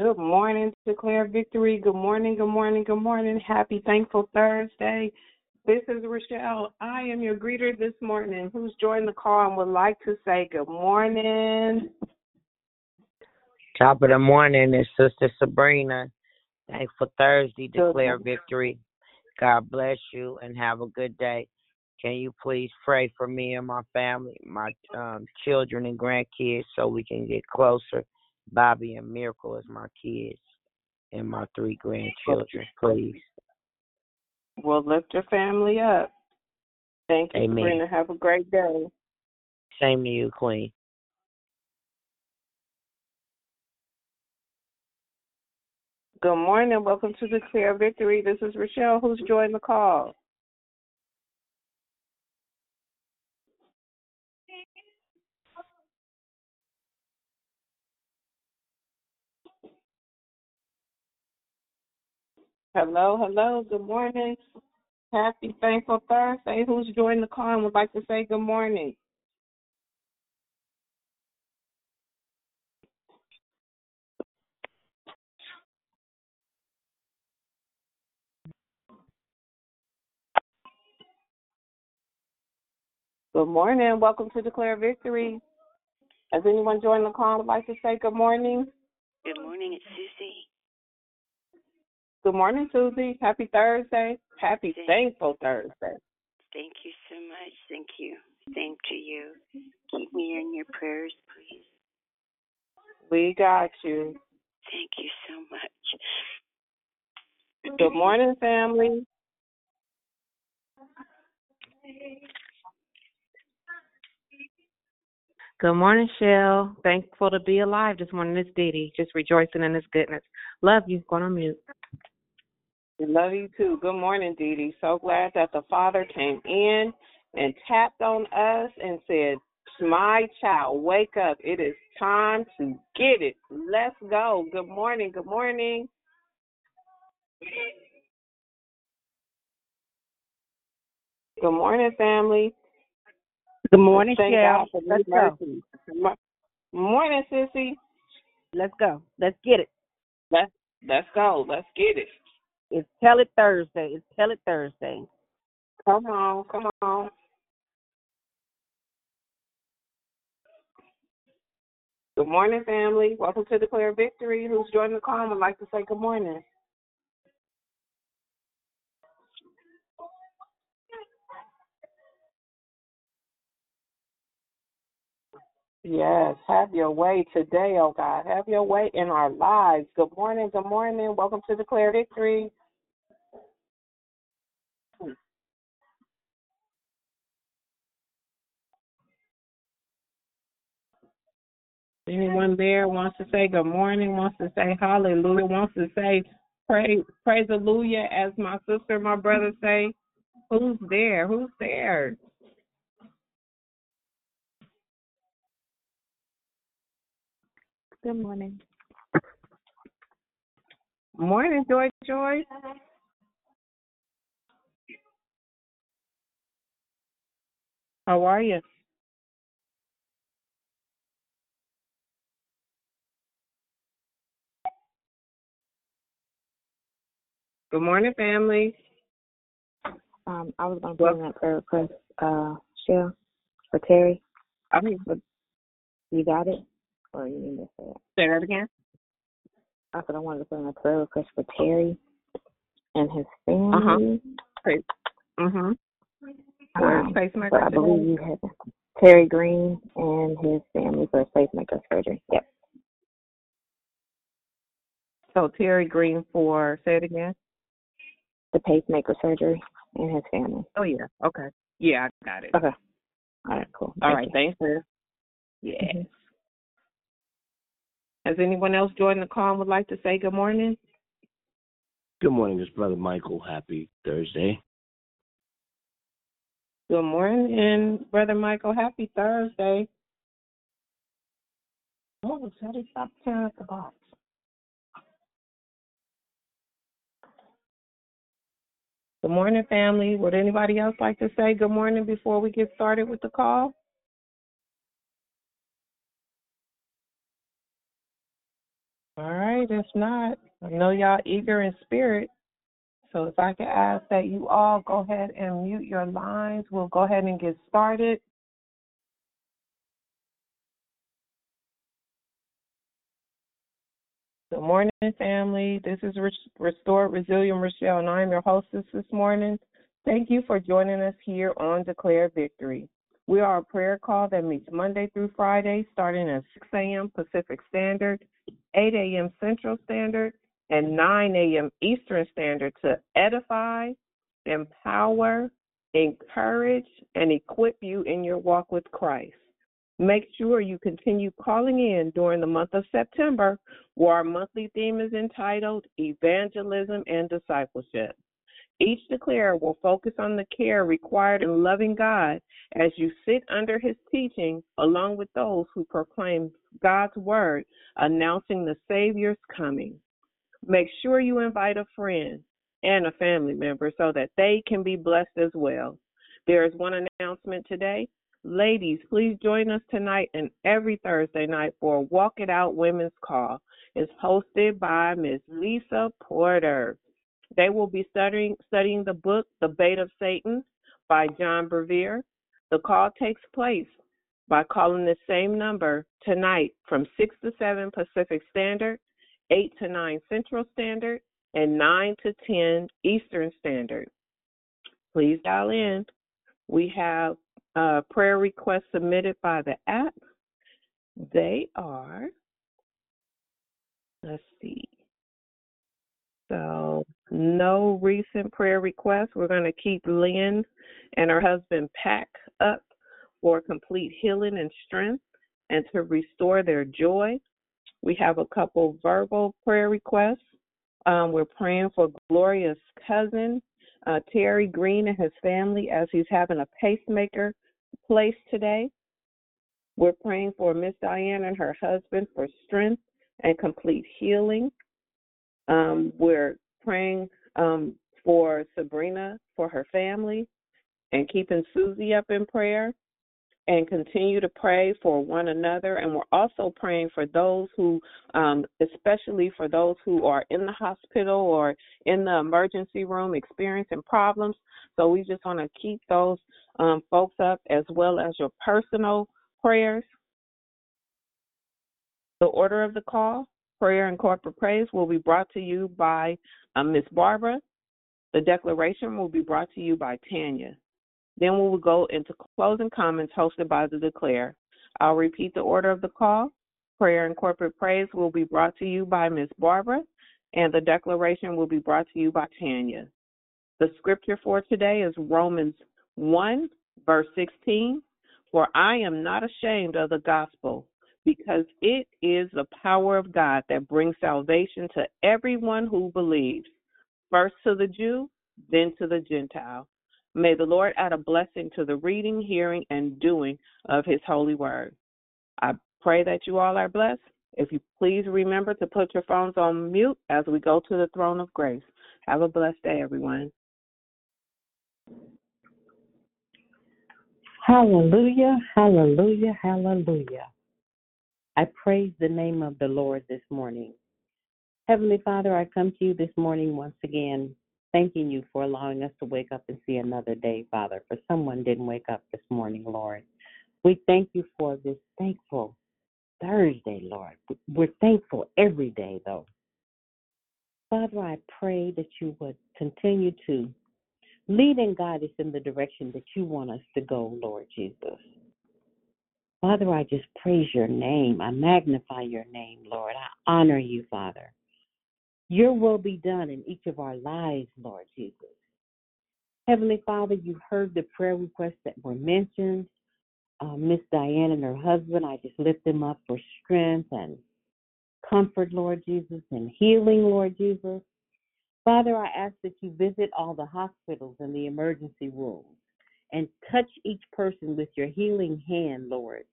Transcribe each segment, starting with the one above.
Good morning, declare victory. Good morning, good morning, good morning. Happy Thankful Thursday. This is Rochelle. I am your greeter this morning who's joined the call and would like to say good morning. Top of the morning is Sister Sabrina. Thankful Thursday, declare victory. God bless you and have a good day. Can you please pray for me and my family, my um, children and grandkids, so we can get closer? Bobby and Miracle as my kids and my three grandchildren, please. We'll lift your family up. Thank you, Amen. Sabrina. Have a great day. Same to you, Queen. Good morning. Welcome to Declare Victory. This is Rochelle who's joined the call. Hello, hello. Good morning. Happy Thankful Thursday. Who's joined the call and would like to say good morning? Good morning. Welcome to Declare Victory. Has anyone joined the call and would like to say good morning? Good morning, it's Susie. Good morning, Susie. Happy Thursday. Happy Thank- Thankful Thursday. Thank you so much. Thank you. Same to you. Keep me in your prayers, please. We got you. Thank you so much. Good morning, family. Good morning, Shell. Thankful to be alive this morning. It's Dee Dee, just rejoicing in His goodness. Love you. Going on mute. Love you too. Good morning, Dee Dee. So glad that the Father came in and tapped on us and said, My child, wake up. It is time to get it. Let's go. Good morning. Good morning. Good morning, family. Good morning, Thank Shell. God for Let's go. Morning, Sissy. Let's go. Let's get it. Let's let's go. Let's get it. It's Tell It Thursday. It's Tell It Thursday. Come on, come on. Good morning, family. Welcome to Declare Victory. Who's joining the call would like to say good morning? Yes, have your way today, oh God. Have your way in our lives. Good morning, good morning. Welcome to Declare Victory. Anyone there wants to say good morning, wants to say hallelujah, wants to say praise praise hallelujah as my sister, my brother say. Who's there? Who's there? Good morning. Morning, Joy Joy. How are you? Good morning, family. Um, I was going to put in a prayer request, uh, Shell, for Terry. I mean, You got it? Or you need to say it? say that again. I said I wanted to put in a prayer request for Terry and his family. Mhm. Um, pacemaker but I believe you had Terry Green and his family for pacemaker surgery. Yep. So Terry Green for say it again. The pacemaker surgery and his family. Oh yeah. Okay. Yeah, I got it. Okay. All right, cool. All Thank right. you. Thanks, sir. Yes. Mhm. Has anyone else joined the call and would like to say good morning? Good morning, it's Brother Michael. Happy Thursday. Good morning, and Brother Michael. Happy Thursday. Oh, how did stop tearing up the box? Good morning, family. Would anybody else like to say good morning before we get started with the call? All right, if not, I know y'all eager in spirit. So if I could ask that you all go ahead and mute your lines, we'll go ahead and get started. Good morning, family. This is Restored Resilient Rochelle, and I'm your hostess this morning. Thank you for joining us here on Declare Victory. We are a prayer call that meets Monday through Friday, starting at 6 a.m. Pacific Standard, 8 a.m. Central Standard, and 9 a.m. Eastern Standard to edify, empower, encourage, and equip you in your walk with Christ. Make sure you continue calling in during the month of September, where our monthly theme is entitled Evangelism and Discipleship. Each declarer will focus on the care required in loving God as you sit under his teaching, along with those who proclaim God's word, announcing the Savior's coming. Make sure you invite a friend and a family member so that they can be blessed as well. There is one announcement today. Ladies, please join us tonight and every Thursday night for Walk It Out Women's Call. It's hosted by Ms. Lisa Porter. They will be studying studying the book The Bait of Satan by John Bevere. The call takes place by calling the same number tonight from 6 to 7 Pacific Standard, 8 to 9 Central Standard, and 9 to 10 Eastern Standard. Please dial in. We have uh, prayer requests submitted by the app. They are, let's see. So, no recent prayer requests. We're going to keep Lynn and her husband Pat up for complete healing and strength and to restore their joy. We have a couple verbal prayer requests. Um, we're praying for Gloria's cousin, uh, Terry Green, and his family as he's having a pacemaker placed today. We're praying for Miss Diane and her husband for strength and complete healing. Um, we're praying um, for Sabrina for her family and keeping Susie up in prayer and continue to pray for one another. And we're also praying for those who, um, especially for those who are in the hospital or in the emergency room experiencing problems. So we just want to keep those um, folks up as well as your personal prayers. The order of the call prayer and corporate praise will be brought to you by um, Miss Barbara. The declaration will be brought to you by Tania. Then we will go into closing comments hosted by the declare. I'll repeat the order of the call. Prayer and corporate praise will be brought to you by Ms. Barbara, and the declaration will be brought to you by Tania. The scripture for today is Romans 1, verse 16. For I am not ashamed of the gospel, because it is the power of God that brings salvation to everyone who believes, first to the Jew, then to the Gentile. May the Lord add a blessing to the reading, hearing, and doing of his holy word. I pray that you all are blessed. If you please remember to put your phones on mute as we go to the throne of grace. Have a blessed day, everyone. Hallelujah, hallelujah, hallelujah. I praise the name of the Lord this morning. Heavenly Father, I come to you this morning once again thanking you for allowing us to wake up and see another day, Father. For someone didn't wake up this morning, Lord. We thank you for this thankful Thursday, Lord. We're thankful every day, though. Father, I pray that you would continue to lead and guide us in the direction that you want us to go, Lord Jesus. Father, I just praise your name. I magnify your name, Lord. I honor you, Father. Your will be done in each of our lives, Lord Jesus. Heavenly Father, you heard the prayer requests that were mentioned. Uh, Miss Diane and her husband, I just lift them up for strength and comfort, Lord Jesus, and healing, Lord Jesus. Father, I ask that you visit all the hospitals and the emergency rooms and touch each person with your healing hand, Lord.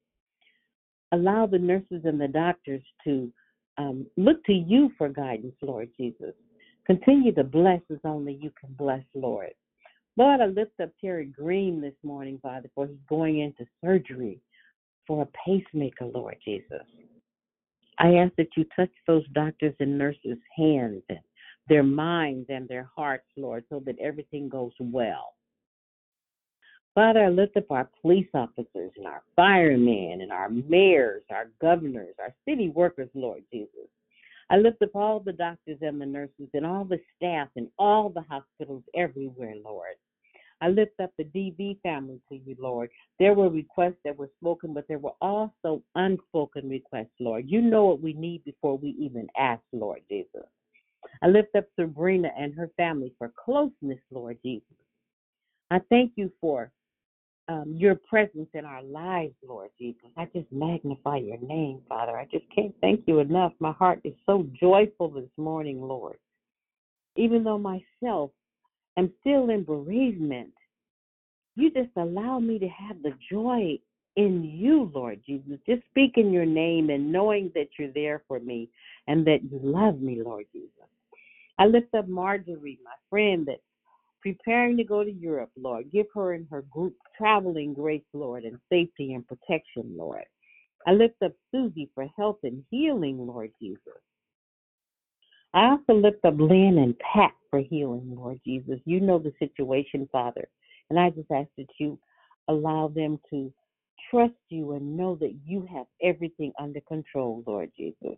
Allow the nurses and the doctors to um, look to you for guidance, Lord Jesus. Continue to bless as only you can bless, Lord. Lord, I lift up Terry Green this morning, Father, for he's going into surgery for a pacemaker, Lord Jesus. I ask that you touch those doctors and nurses' hands and their minds and their hearts, Lord, so that everything goes well. Father, I lift up our police officers and our firemen and our mayors, our governors, our city workers, Lord Jesus. I lift up all the doctors and the nurses and all the staff in all the hospitals everywhere, Lord. I lift up the DV family to you, Lord. There were requests that were spoken, but there were also unspoken requests, Lord. You know what we need before we even ask, Lord Jesus. I lift up Sabrina and her family for closeness, Lord Jesus. I thank you for um, your presence in our lives, Lord Jesus. I just magnify your name, Father. I just can't thank you enough. My heart is so joyful this morning, Lord. Even though myself am still in bereavement, you just allow me to have the joy in you, Lord Jesus. Just speaking your name and knowing that you're there for me and that you love me, Lord Jesus. I lift up Marjorie, my friend that's preparing to go to Europe, Lord. Give her and her group traveling grace, Lord, and safety and protection, Lord. I lift up Susie for health and healing, Lord Jesus. I also lift up Lynn and Pat for healing, Lord Jesus. You know the situation, Father. And I just ask that you allow them to trust you and know that you have everything under control, Lord Jesus.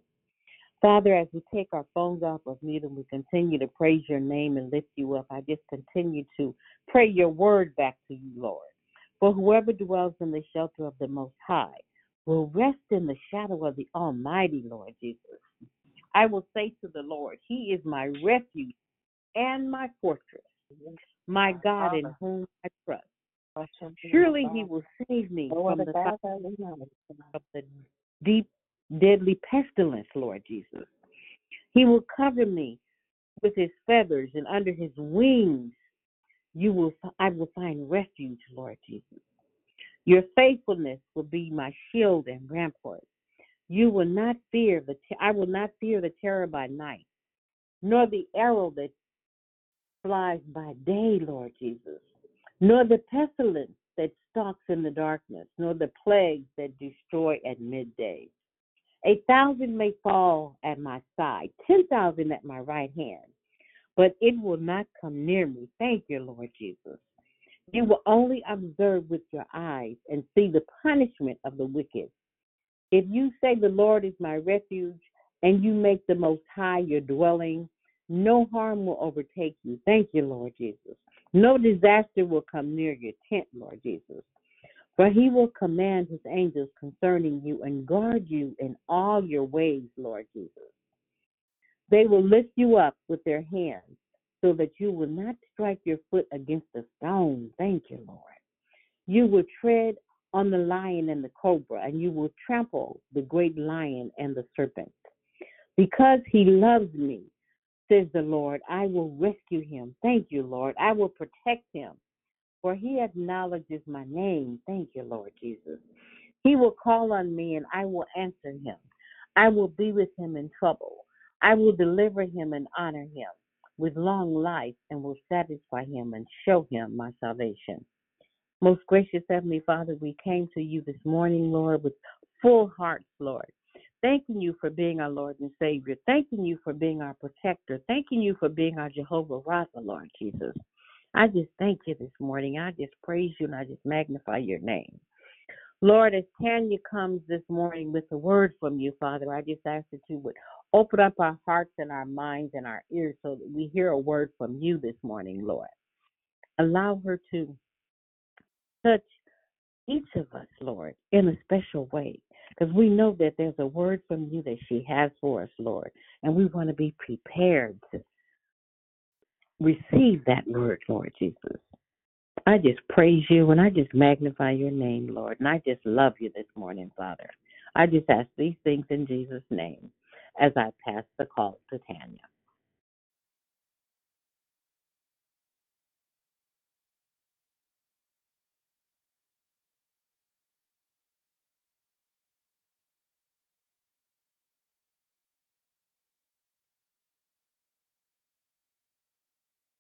Father, as we take our phones off of mute and we continue to praise your name and lift you up, I just continue to pray your word back to you, Lord. For whoever dwells in the shelter of the Most High will rest in the shadow of the Almighty, Lord Jesus. I will say to the Lord, He is my refuge and my fortress, my God in whom I trust. Surely He will save me from the of the deep, deadly pestilence, Lord Jesus. He will cover me with His feathers, and under His wings, you will I will find refuge, Lord Jesus. Your faithfulness will be my shield and rampart. You will not fear the I will not fear the terror by night, nor the arrow that flies by day, Lord Jesus, nor the pestilence that stalks in the darkness, nor the plagues that destroy at midday. A thousand may fall at my side, ten thousand at my right hand, but it will not come near me. Thank you, Lord Jesus. You will only observe with your eyes and see the punishment of the wicked. If you say the Lord is my refuge and you make the Most High your dwelling, no harm will overtake you. Thank you, Lord Jesus. No disaster will come near your tent, Lord Jesus. For he will command his angels concerning you and guard you in all your ways, Lord Jesus. They will lift you up with their hands so that you will not strike your foot against a stone. Thank you, Lord. You will tread on the lion and the cobra, and you will trample the great lion and the serpent. Because he loves me, says the Lord, I will rescue him. Thank you, Lord. I will protect him, for he acknowledges my name. Thank you, Lord Jesus. He will call on me, and I will answer him. I will be with him in trouble. I will deliver him and honor him with long life, and will satisfy him and show him my salvation. Most gracious Heavenly Father, we came to you this morning, Lord, with full hearts, Lord. Thanking you for being our Lord and Savior. Thanking you for being our protector. Thanking you for being our Jehovah Rapha, Lord Jesus. I just thank you this morning. I just praise you and I just magnify your name. Lord, as Tania comes this morning with a word from you, Father, I just ask that you would open up our hearts and our minds and our ears so that we hear a word from you this morning, Lord. Allow her to touch each of us, Lord, in a special way. Because we know that there's a word from you that she has for us, Lord. And we want to be prepared to receive that word, Lord Jesus. I just praise you and I just magnify your name, Lord. And I just love you this morning, Father. I just ask these things in Jesus' name as I pass the call to Tania.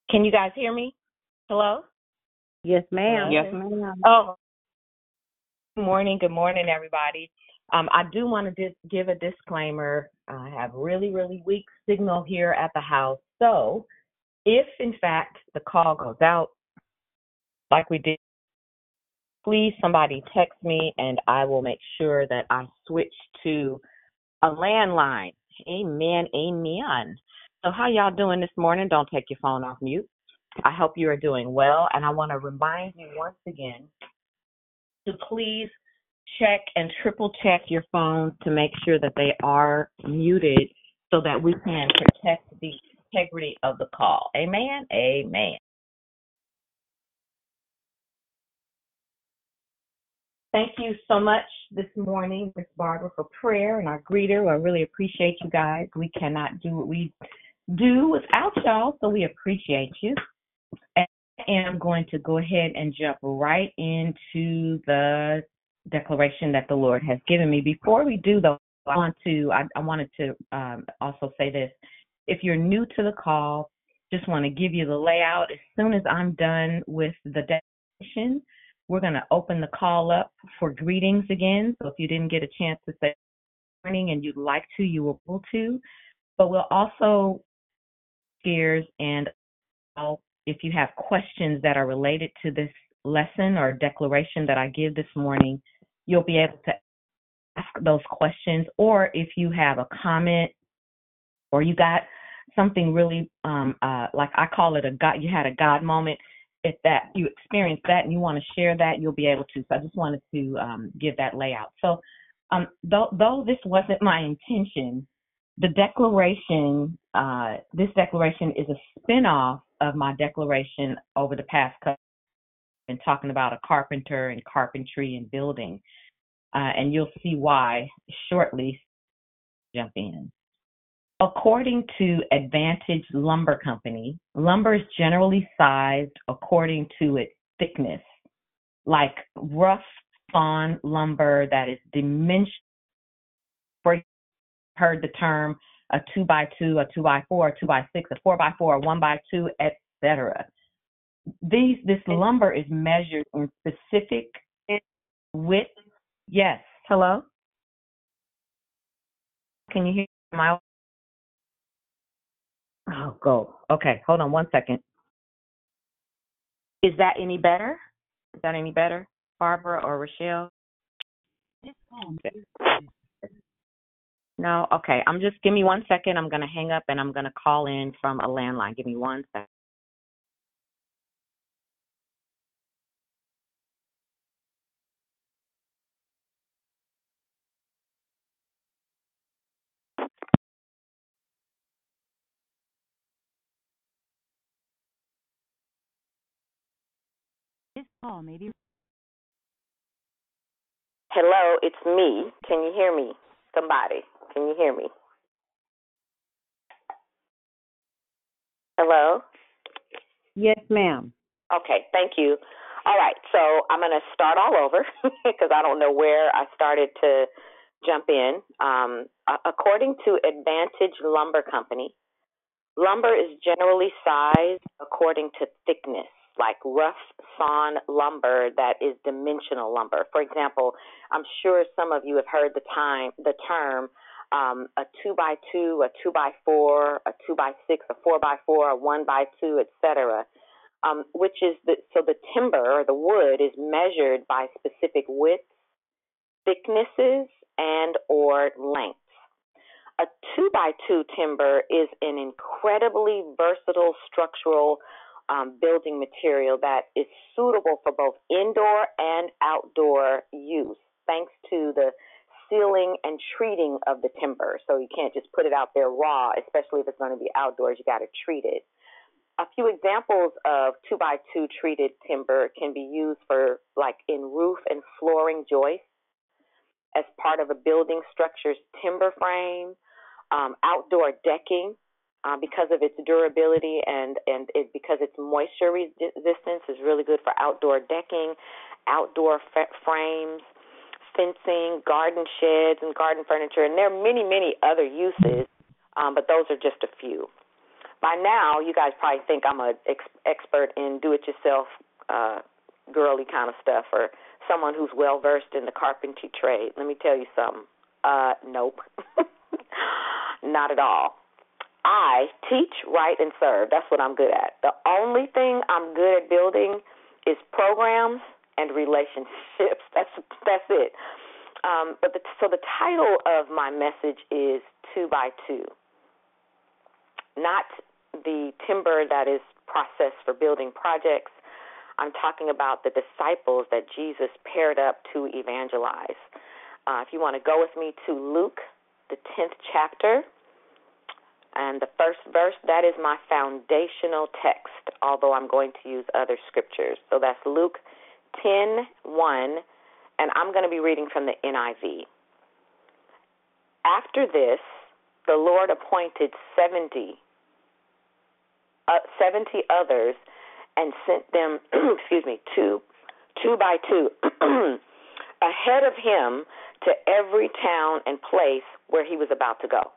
Can you guys hear me? Hello? Yes, ma'am. Yes, ma'am. Oh. Good morning. Good morning, everybody. Um, I do want to dis- give a disclaimer. I have really, really weak signal here at the house. So, if in fact the call goes out like we did, please somebody text me and I will make sure that I switch to a landline. Amen. Amen. So, how y'all doing this morning? Don't take your phone off mute. I hope you are doing well. And I want to remind you once again to please check and triple check your phones to make sure that they are muted so that we can protect the integrity of the call. Amen. Amen. Thank you so much this morning, Miss Barbara, for prayer and our greeter. I really appreciate you guys. We cannot do what we do without y'all, so we appreciate you. And I am going to go ahead and jump right into the declaration that the Lord has given me. Before we do though, I want to I, I wanted to um, also say this. If you're new to the call, just want to give you the layout. As soon as I'm done with the declaration, we're going to open the call up for greetings again. So if you didn't get a chance to say morning and you'd like to, you will to. But we'll also shares and if you have questions that are related to this lesson or declaration that I give this morning, you'll be able to ask those questions. Or if you have a comment or you got something really um, uh, like I call it a God, you had a God moment. If that you experienced that and you want to share that, you'll be able to. So I just wanted to um, give that layout. So um, though, though this wasn't my intention, the declaration, uh, this declaration is a spinoff of my declaration over the past couple and talking about a carpenter and carpentry and building. Uh, and you'll see why shortly. Jump in. According to Advantage Lumber Company, lumber is generally sized according to its thickness, like rough sawn lumber that is dimensional. For heard the term a two by two, a two by four, a two by six, a four by four, a one by two, etc these this lumber is measured in specific width. Yes. Hello. Can you hear my? Oh, go. Okay, hold on one second. Is that any better? Is that any better, Barbara or Rochelle? No. Okay. I'm just give me one second. I'm gonna hang up and I'm gonna call in from a landline. Give me one second. This call may be. Hello, it's me. Can you hear me? Somebody, can you hear me? Hello? Yes, ma'am. Okay, thank you. All right, so I'm going to start all over because I don't know where I started to jump in. Um, according to Advantage Lumber Company, lumber is generally sized according to thickness like rough sawn lumber that is dimensional lumber. For example, I'm sure some of you have heard the time the term um, a two by two, a two by four, a two by six, a four by four, a one by two, etc. Um, which is the so the timber or the wood is measured by specific widths, thicknesses, and or lengths. A two by two timber is an incredibly versatile structural um, building material that is suitable for both indoor and outdoor use, thanks to the sealing and treating of the timber. So you can't just put it out there raw, especially if it's going to be outdoors. You got to treat it. A few examples of two by two treated timber can be used for like in roof and flooring joists as part of a building structure's timber frame, um, outdoor decking uh, because of its durability and and it, because its moisture resistance is really good for outdoor decking, outdoor f- frames, fencing, garden sheds, and garden furniture. And there are many many other uses, um, but those are just a few. By now, you guys probably think I'm an ex- expert in do-it-yourself, uh, girly kind of stuff or someone who's well versed in the carpentry trade. Let me tell you something. Uh, nope, not at all. I teach, write, and serve. That's what I'm good at. The only thing I'm good at building is programs and relationships. That's that's it. Um, but the, so the title of my message is two by two, not the timber that is processed for building projects. I'm talking about the disciples that Jesus paired up to evangelize. Uh, if you want to go with me to Luke, the 10th chapter, and the first verse, that is my foundational text, although I'm going to use other scriptures. So that's Luke 10 1, and I'm going to be reading from the NIV. After this, the Lord appointed 70, uh, 70 others and sent them, excuse me, two, two by two, ahead of him to every town and place where he was about to go.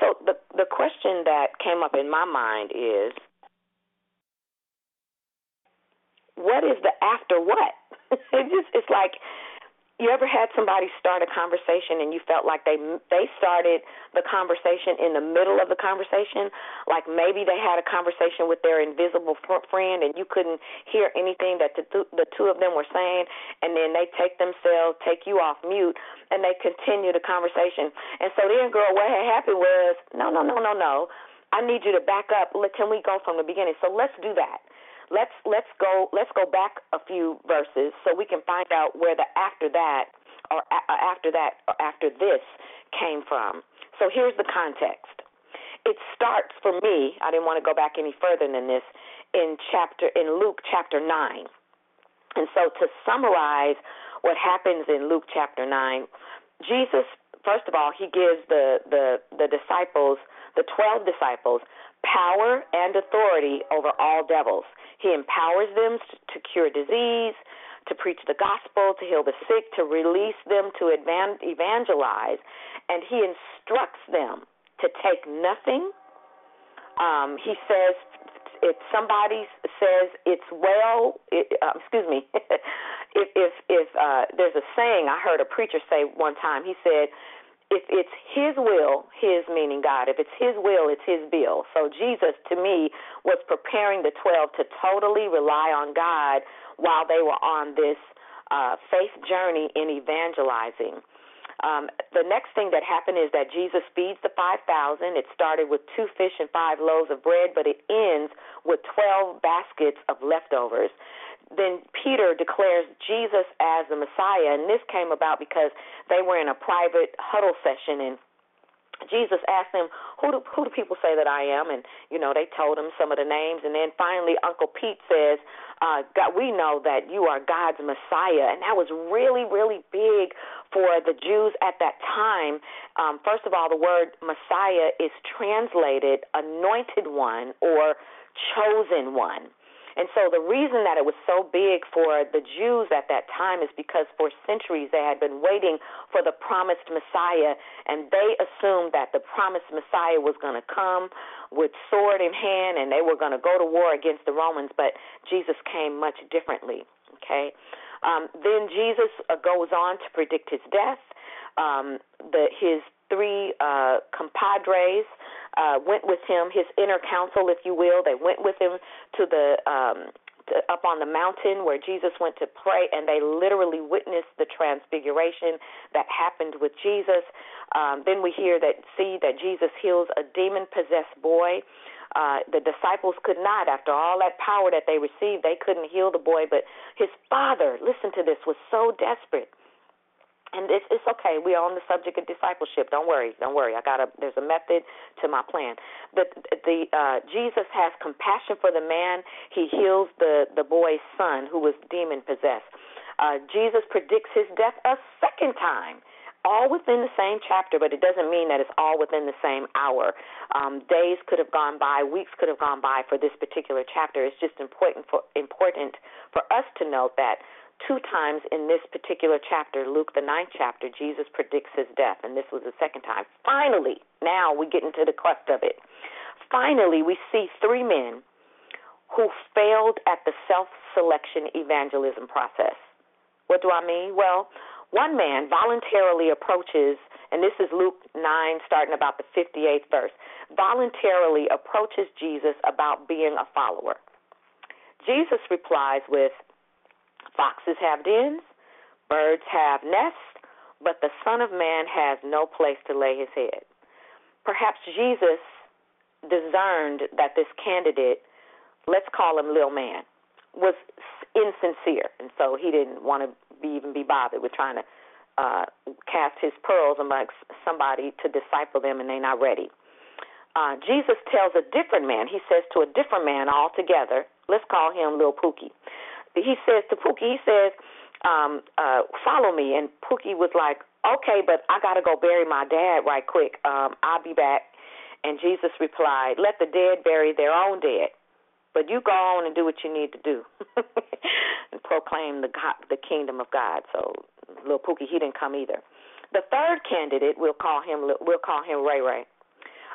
So the the question that came up in my mind is, what is the after what? it just it's like you ever had somebody start a conversation and you felt like they they started the conversation in the middle of the conversation? Like maybe they had a conversation with their invisible friend and you couldn't hear anything that the, the two of them were saying and then they take themselves take you off mute and they continue the conversation. And so then girl what had happened was no no no no no. I need you to back up. Can we go from the beginning? So let's do that let's let's go let's go back a few verses so we can find out where the after that or after that or after this came from. So here's the context. It starts for me, I didn't want to go back any further than this in chapter in Luke chapter 9. And so to summarize what happens in Luke chapter 9, Jesus first of all, he gives the the the disciples, the 12 disciples, power and authority over all devils. He empowers them to cure disease, to preach the gospel, to heal the sick, to release them to evangelize, and he instructs them to take nothing. Um, he says, if somebody says it's well, it, uh, excuse me, if if if uh, there's a saying I heard a preacher say one time, he said if it's his will, his meaning God, if it's his will, it's his bill. So Jesus, to me, was preparing the 12 to totally rely on God while they were on this uh, faith journey in evangelizing. Um, the next thing that happened is that Jesus feeds the 5,000. It started with two fish and five loaves of bread, but it ends with 12 baskets of leftovers then Peter declares Jesus as the Messiah, and this came about because they were in a private huddle session, and Jesus asked them, "Who do who do people say that I am?" And you know they told him some of the names, and then finally Uncle Pete says, uh, "God, we know that you are God's Messiah," and that was really really big for the Jews at that time. Um, first of all, the word Messiah is translated anointed one or chosen one. And so the reason that it was so big for the Jews at that time is because for centuries they had been waiting for the promised Messiah, and they assumed that the promised Messiah was going to come with sword in hand and they were going to go to war against the Romans, but Jesus came much differently. Okay? Um, then Jesus uh, goes on to predict his death. Um, the, his three uh, compadres uh, went with him, his inner council, if you will. They went with him to the um, to, up on the mountain where Jesus went to pray, and they literally witnessed the transfiguration that happened with Jesus. Um, then we hear that see that Jesus heals a demon possessed boy. Uh, the disciples could not, after all that power that they received, they couldn't heal the boy. But his father, listen to this, was so desperate and it's it's okay. We are on the subject of discipleship. Don't worry, don't worry. I got a there's a method to my plan. But the uh, Jesus has compassion for the man. He heals the the boy's son who was demon possessed. Uh, Jesus predicts his death a second time all within the same chapter, but it doesn't mean that it's all within the same hour. Um, days could have gone by, weeks could have gone by for this particular chapter. It's just important for important for us to note that two times in this particular chapter, Luke the ninth chapter, Jesus predicts his death, and this was the second time. Finally, now we get into the crust of it. Finally, we see three men who failed at the self selection evangelism process. What do I mean? Well, one man voluntarily approaches, and this is Luke 9, starting about the 58th verse, voluntarily approaches Jesus about being a follower. Jesus replies with, Foxes have dens, birds have nests, but the Son of Man has no place to lay his head. Perhaps Jesus discerned that this candidate, let's call him Lil Man, was insincere, and so he didn't want to be, even be bothered with trying to uh, cast his pearls amongst somebody to disciple them, and they're not ready. Uh, Jesus tells a different man, he says to a different man altogether, let's call him Lil Pookie. He says to Pookie, he says, um, uh, follow me. And Pookie was like, okay, but I got to go bury my dad right quick. Um, I'll be back. And Jesus replied, let the dead bury their own dead. But you go on and do what you need to do and proclaim the God, the kingdom of God. So little Pookie, he didn't come either. The third candidate, we'll call him we'll call him Ray Ray,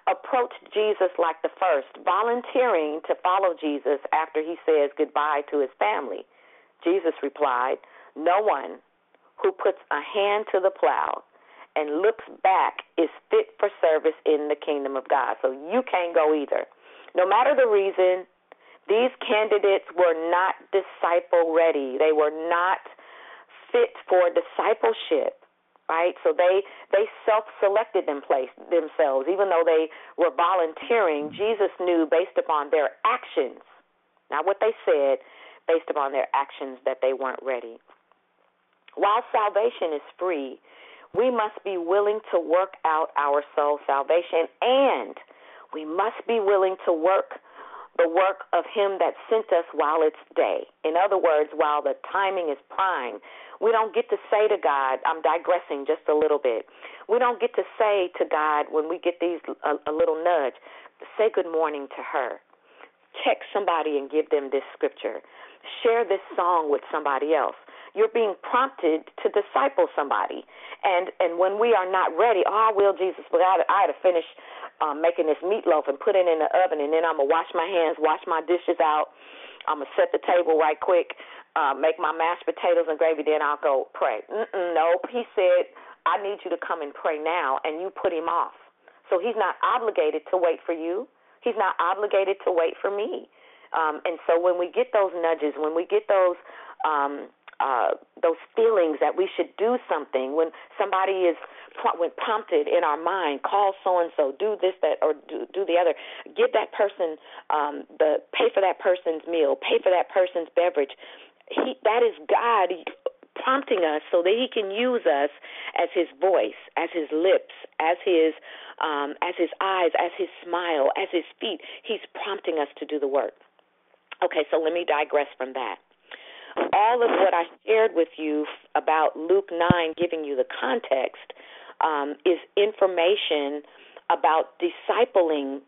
approached Jesus like the first, volunteering to follow Jesus after he says goodbye to his family. Jesus replied, "No one who puts a hand to the plow and looks back is fit for service in the kingdom of God. So you can't go either. No matter the reason, these candidates were not disciple ready. They were not fit for discipleship, right? So they they self-selected them place themselves, even though they were volunteering. Jesus knew based upon their actions, not what they said, based upon their actions that they weren't ready. While salvation is free, we must be willing to work out our soul salvation and we must be willing to work the work of him that sent us while it's day. In other words, while the timing is prime. We don't get to say to God, I'm digressing just a little bit. We don't get to say to God when we get these a, a little nudge, say good morning to her. Text somebody and give them this scripture. Share this song with somebody else you're being prompted to disciple somebody. And and when we are not ready, oh, I will, Jesus, but I, I had to finish um, making this meatloaf and put it in the oven, and then I'm gonna wash my hands, wash my dishes out. I'm gonna set the table right quick, uh, make my mashed potatoes and gravy. Then I'll go pray. Mm-mm, nope. He said, I need you to come and pray now, and you put him off. So he's not obligated to wait for you. He's not obligated to wait for me. Um, and so when we get those nudges, when we get those um, uh, those feelings that we should do something when somebody is when prompted in our mind call so and so do this that or do, do the other. Give that person um the pay for that person's meal pay for that person's beverage. He that is god prompting us so that he can use us as his voice as his lips as his um as his eyes as his smile as his feet. He's prompting us to do the work. Okay so let me digress from that. All of what I shared with you about Luke 9, giving you the context, um, is information about discipling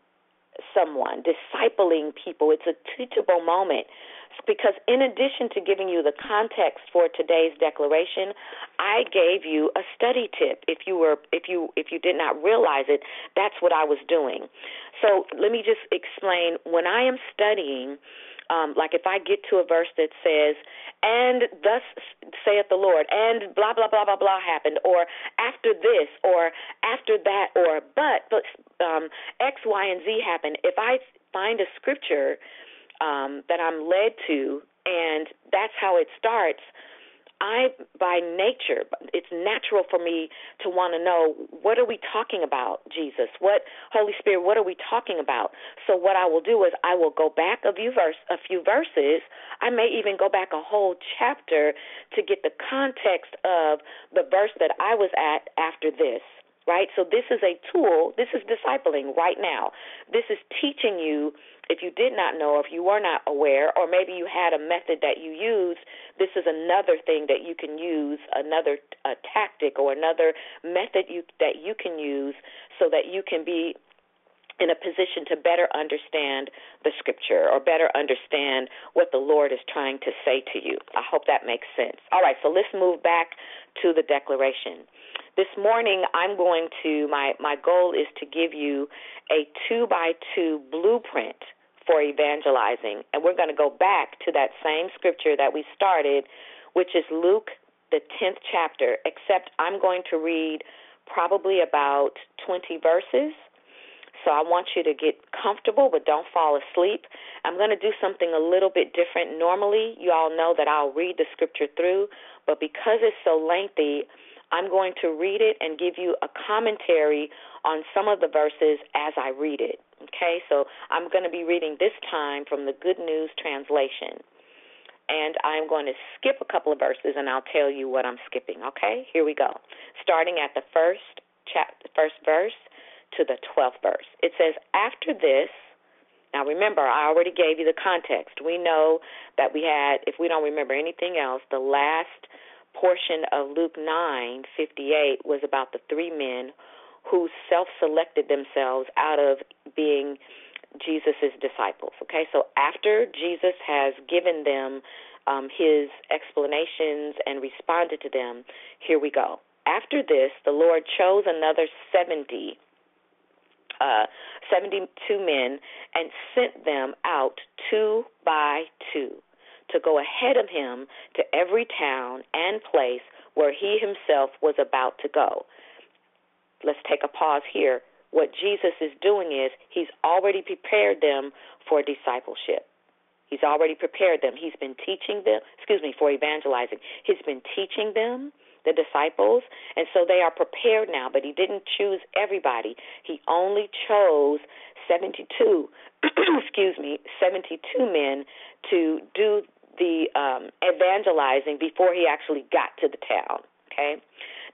someone, discipling people. It's a teachable moment because in addition to giving you the context for today's declaration, I gave you a study tip. If you were if you if you did not realize it, that's what I was doing. So, let me just explain when I am studying um, like if I get to a verse that says, and thus saith the Lord, and blah, blah, blah, blah, blah happened, or after this, or after that, or but, but um, X, Y, and Z happened, if I find a scripture um, that I'm led to, and that's how it starts, I, by nature, it's natural for me to want to know what are we talking about, Jesus? What Holy Spirit? What are we talking about? So what I will do is I will go back a few verse, a few verses. I may even go back a whole chapter to get the context of the verse that I was at after this right? So this is a tool. This is discipling right now. This is teaching you if you did not know, if you were not aware, or maybe you had a method that you used, this is another thing that you can use, another tactic or another method you, that you can use so that you can be in a position to better understand the scripture or better understand what the Lord is trying to say to you. I hope that makes sense. All right, so let's move back to the declaration. This morning, I'm going to, my, my goal is to give you a two by two blueprint for evangelizing. And we're going to go back to that same scripture that we started, which is Luke the 10th chapter, except I'm going to read probably about 20 verses. So I want you to get comfortable, but don't fall asleep. I'm going to do something a little bit different. Normally, you all know that I'll read the scripture through, but because it's so lengthy, I'm going to read it and give you a commentary on some of the verses as I read it. Okay, so I'm going to be reading this time from the Good News Translation. And I'm going to skip a couple of verses and I'll tell you what I'm skipping. Okay, here we go. Starting at the first chapter, first verse to the 12th verse. It says, After this, now remember, I already gave you the context. We know that we had, if we don't remember anything else, the last portion of Luke 9:58 was about the three men who self-selected themselves out of being Jesus' disciples. Okay, so after Jesus has given them um, his explanations and responded to them, here we go. After this, the Lord chose another 70, uh, 72 men and sent them out two by two to go ahead of him to every town and place where he himself was about to go. Let's take a pause here. What Jesus is doing is he's already prepared them for discipleship. He's already prepared them. He's been teaching them, excuse me, for evangelizing. He's been teaching them, the disciples, and so they are prepared now, but he didn't choose everybody. He only chose 72, excuse me, 72 men to do the um, evangelizing before he actually got to the town. Okay?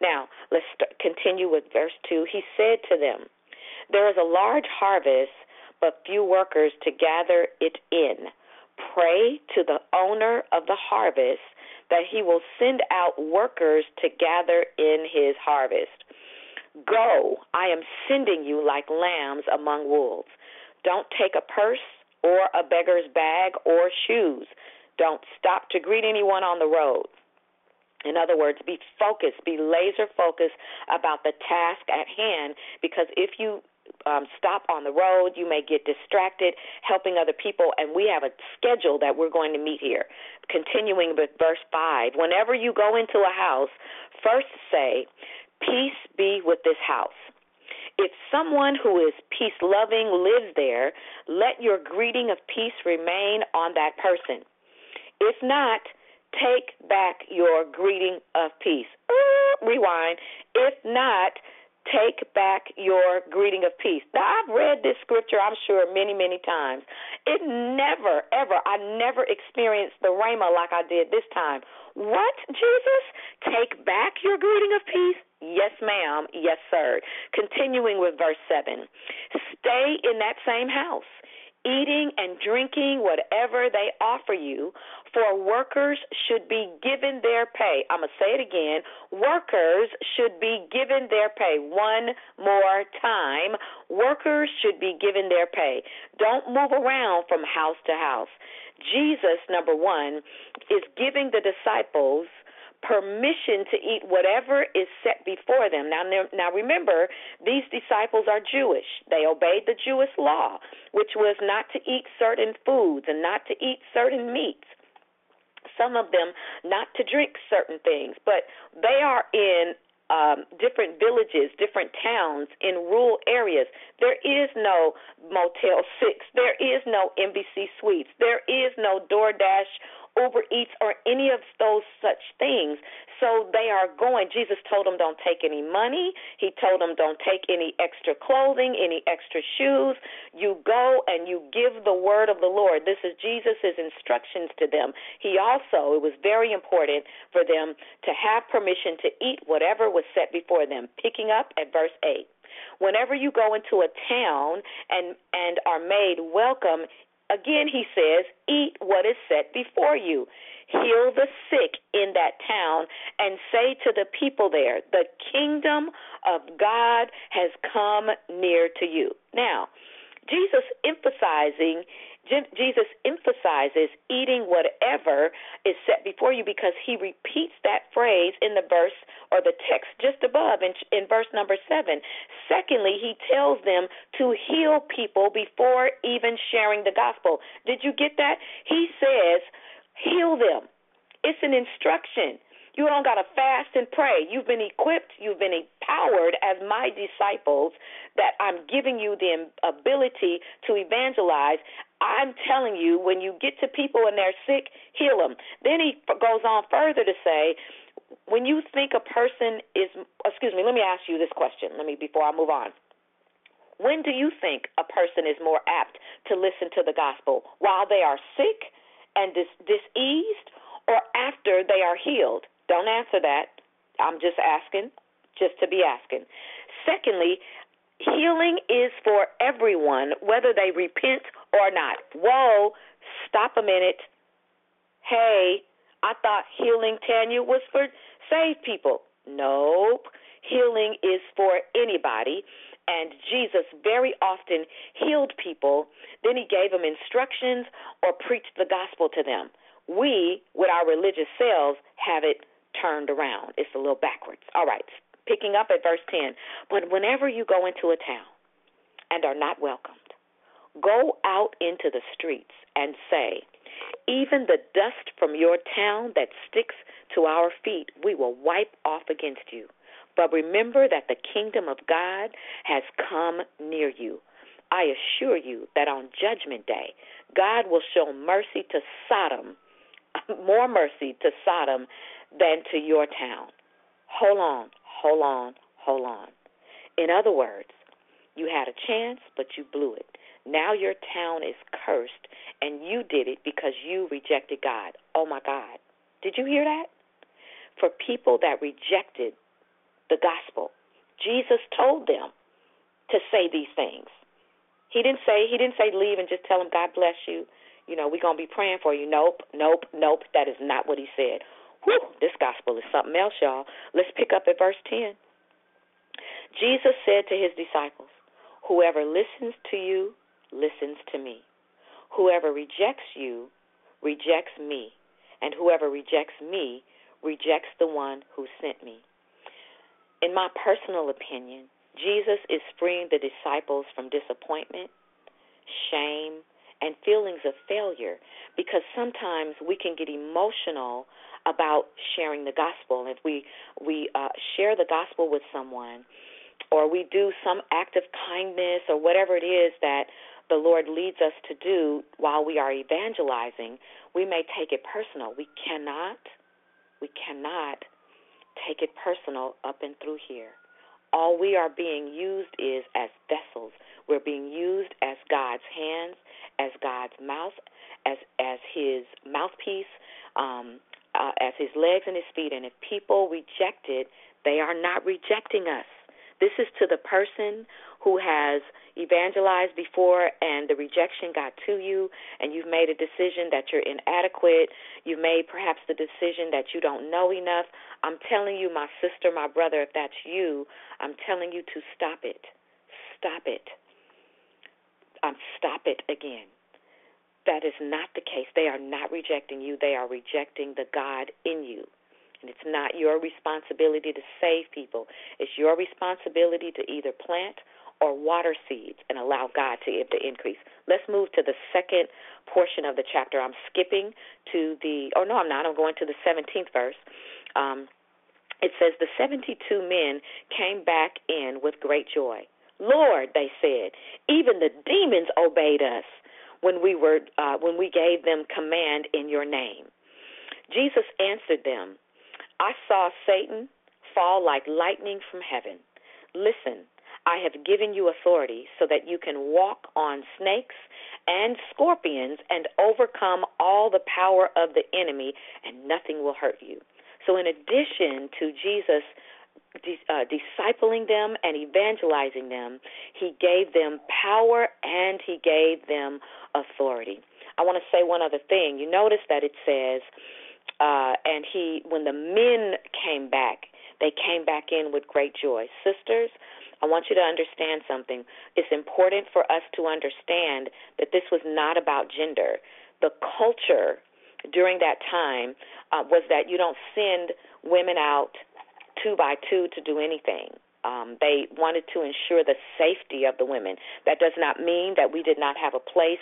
Now, let's continue with verse 2. He said to them, There is a large harvest, but few workers to gather it in. Pray to the owner of the harvest that he will send out workers to gather in his harvest. Go, I am sending you like lambs among wolves. Don't take a purse or a beggar's bag or shoes. Don't stop to greet anyone on the road. In other words, be focused, be laser focused about the task at hand because if you um, stop on the road, you may get distracted helping other people, and we have a schedule that we're going to meet here. Continuing with verse 5 Whenever you go into a house, first say, Peace be with this house. If someone who is peace loving lives there, let your greeting of peace remain on that person. If not, take back your greeting of peace. Rewind. If not, take back your greeting of peace. Now, I've read this scripture, I'm sure, many, many times. It never, ever, I never experienced the rhema like I did this time. What, Jesus? Take back your greeting of peace? Yes, ma'am. Yes, sir. Continuing with verse 7 Stay in that same house eating and drinking whatever they offer you, for workers should be given their pay. I'm going to say it again. Workers should be given their pay. One more time. Workers should be given their pay. Don't move around from house to house. Jesus, number one, is giving the disciples permission to eat whatever is set before them. Now, now remember, these disciples are Jewish. They obeyed the Jewish law, which was not to eat certain foods and not to eat certain meats. Some of them not to drink certain things, but they are in um, different villages, different towns, in rural areas. There is no Motel 6. There is no Embassy Suites. There is no DoorDash Uber Eats or any of those such things. So they are going. Jesus told them don't take any money. He told them don't take any extra clothing, any extra shoes. You go and you give the word of the Lord. This is Jesus' instructions to them. He also, it was very important for them to have permission to eat whatever was set before them. Picking up at verse 8 whenever you go into a town and and are made welcome Again, he says, eat what is set before you. Heal the sick in that town and say to the people there, the kingdom of God has come near to you. Now, Jesus emphasizing Jesus emphasizes eating whatever is set before you because he repeats that phrase in the verse or the text just above in, in verse number seven. Secondly, he tells them to heal people before even sharing the gospel. Did you get that? He says, heal them. It's an instruction. You don't got to fast and pray. You've been equipped, you've been empowered as my disciples that I'm giving you the ability to evangelize. I'm telling you, when you get to people and they're sick, heal them. Then he goes on further to say, when you think a person is, excuse me, let me ask you this question. Let me, before I move on. When do you think a person is more apt to listen to the gospel? While they are sick and dis- diseased or after they are healed? Don't answer that. I'm just asking, just to be asking. Secondly, healing is for everyone, whether they repent or not. Whoa, stop a minute. Hey, I thought healing, Tania, was for saved people. Nope. Healing is for anybody and Jesus very often healed people. Then he gave them instructions or preached the gospel to them. We, with our religious selves, have it turned around. It's a little backwards. All right, picking up at verse 10. But whenever you go into a town and are not welcomed, go out into the streets and say, Even the dust from your town that sticks to our feet, we will wipe off against you. But remember that the kingdom of God has come near you. I assure you that on Judgment Day, God will show mercy to Sodom, more mercy to Sodom than to your town. Hold on, hold on, hold on. In other words, you had a chance, but you blew it. Now your town is cursed, and you did it because you rejected God. Oh my God. Did you hear that? For people that rejected the gospel. Jesus told them to say these things. He didn't say he didn't say leave and just tell them God bless you. You know, we're gonna be praying for you. Nope, nope, nope. That is not what he said. Whew, this gospel is something else, y'all. Let's pick up at verse ten. Jesus said to his disciples, Whoever listens to you listens to me. Whoever rejects you rejects me. And whoever rejects me rejects the one who sent me. In my personal opinion, Jesus is freeing the disciples from disappointment, shame, and feelings of failure because sometimes we can get emotional about sharing the gospel. If we we uh, share the gospel with someone, or we do some act of kindness or whatever it is that the Lord leads us to do while we are evangelizing, we may take it personal. We cannot, we cannot take it personal up and through here. All we are being used is as vessels. We're being used as God's hands, as God's mouth, as as His mouthpiece, um, uh, as His legs and His feet. And if people reject it, they are not rejecting us. This is to the person who has evangelized before and the rejection got to you and you've made a decision that you're inadequate, you've made perhaps the decision that you don't know enough. I'm telling you, my sister, my brother, if that's you, I'm telling you to stop it. Stop it. Um, stop it again. That is not the case. They are not rejecting you, they are rejecting the God in you. And it's not your responsibility to save people. It's your responsibility to either plant or water seeds and allow God to give the increase. Let's move to the second portion of the chapter. I'm skipping to the, oh no, I'm not. I'm going to the 17th verse. Um, it says, The 72 men came back in with great joy. Lord, they said, even the demons obeyed us when we were uh, when we gave them command in your name. Jesus answered them, I saw Satan fall like lightning from heaven. Listen, I have given you authority so that you can walk on snakes and scorpions and overcome all the power of the enemy, and nothing will hurt you. So, in addition to Jesus uh, discipling them and evangelizing them, he gave them power and he gave them authority. I want to say one other thing. You notice that it says, uh, and he, when the men came back, they came back in with great joy. Sisters, I want you to understand something. It's important for us to understand that this was not about gender. The culture during that time uh, was that you don't send women out two by two to do anything. Um, they wanted to ensure the safety of the women. That does not mean that we did not have a place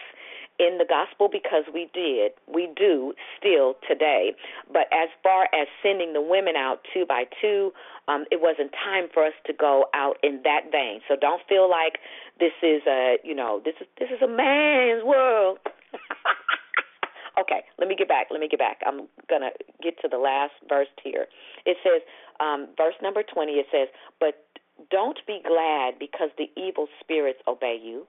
in the gospel because we did, we do still today. But as far as sending the women out two by two, um, it wasn't time for us to go out in that vein. So don't feel like this is a, you know, this is this is a man's world. okay, let me get back. Let me get back. I'm gonna get to the last verse here. It says, um, verse number twenty. It says, "But don't be glad because the evil spirits obey you."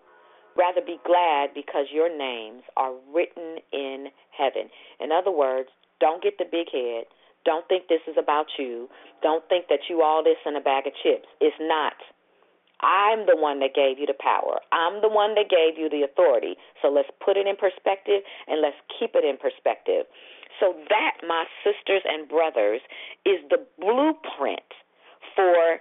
Rather be glad because your names are written in heaven. In other words, don't get the big head. Don't think this is about you. Don't think that you all this in a bag of chips. It's not. I'm the one that gave you the power. I'm the one that gave you the authority. So let's put it in perspective and let's keep it in perspective. So that, my sisters and brothers, is the blueprint for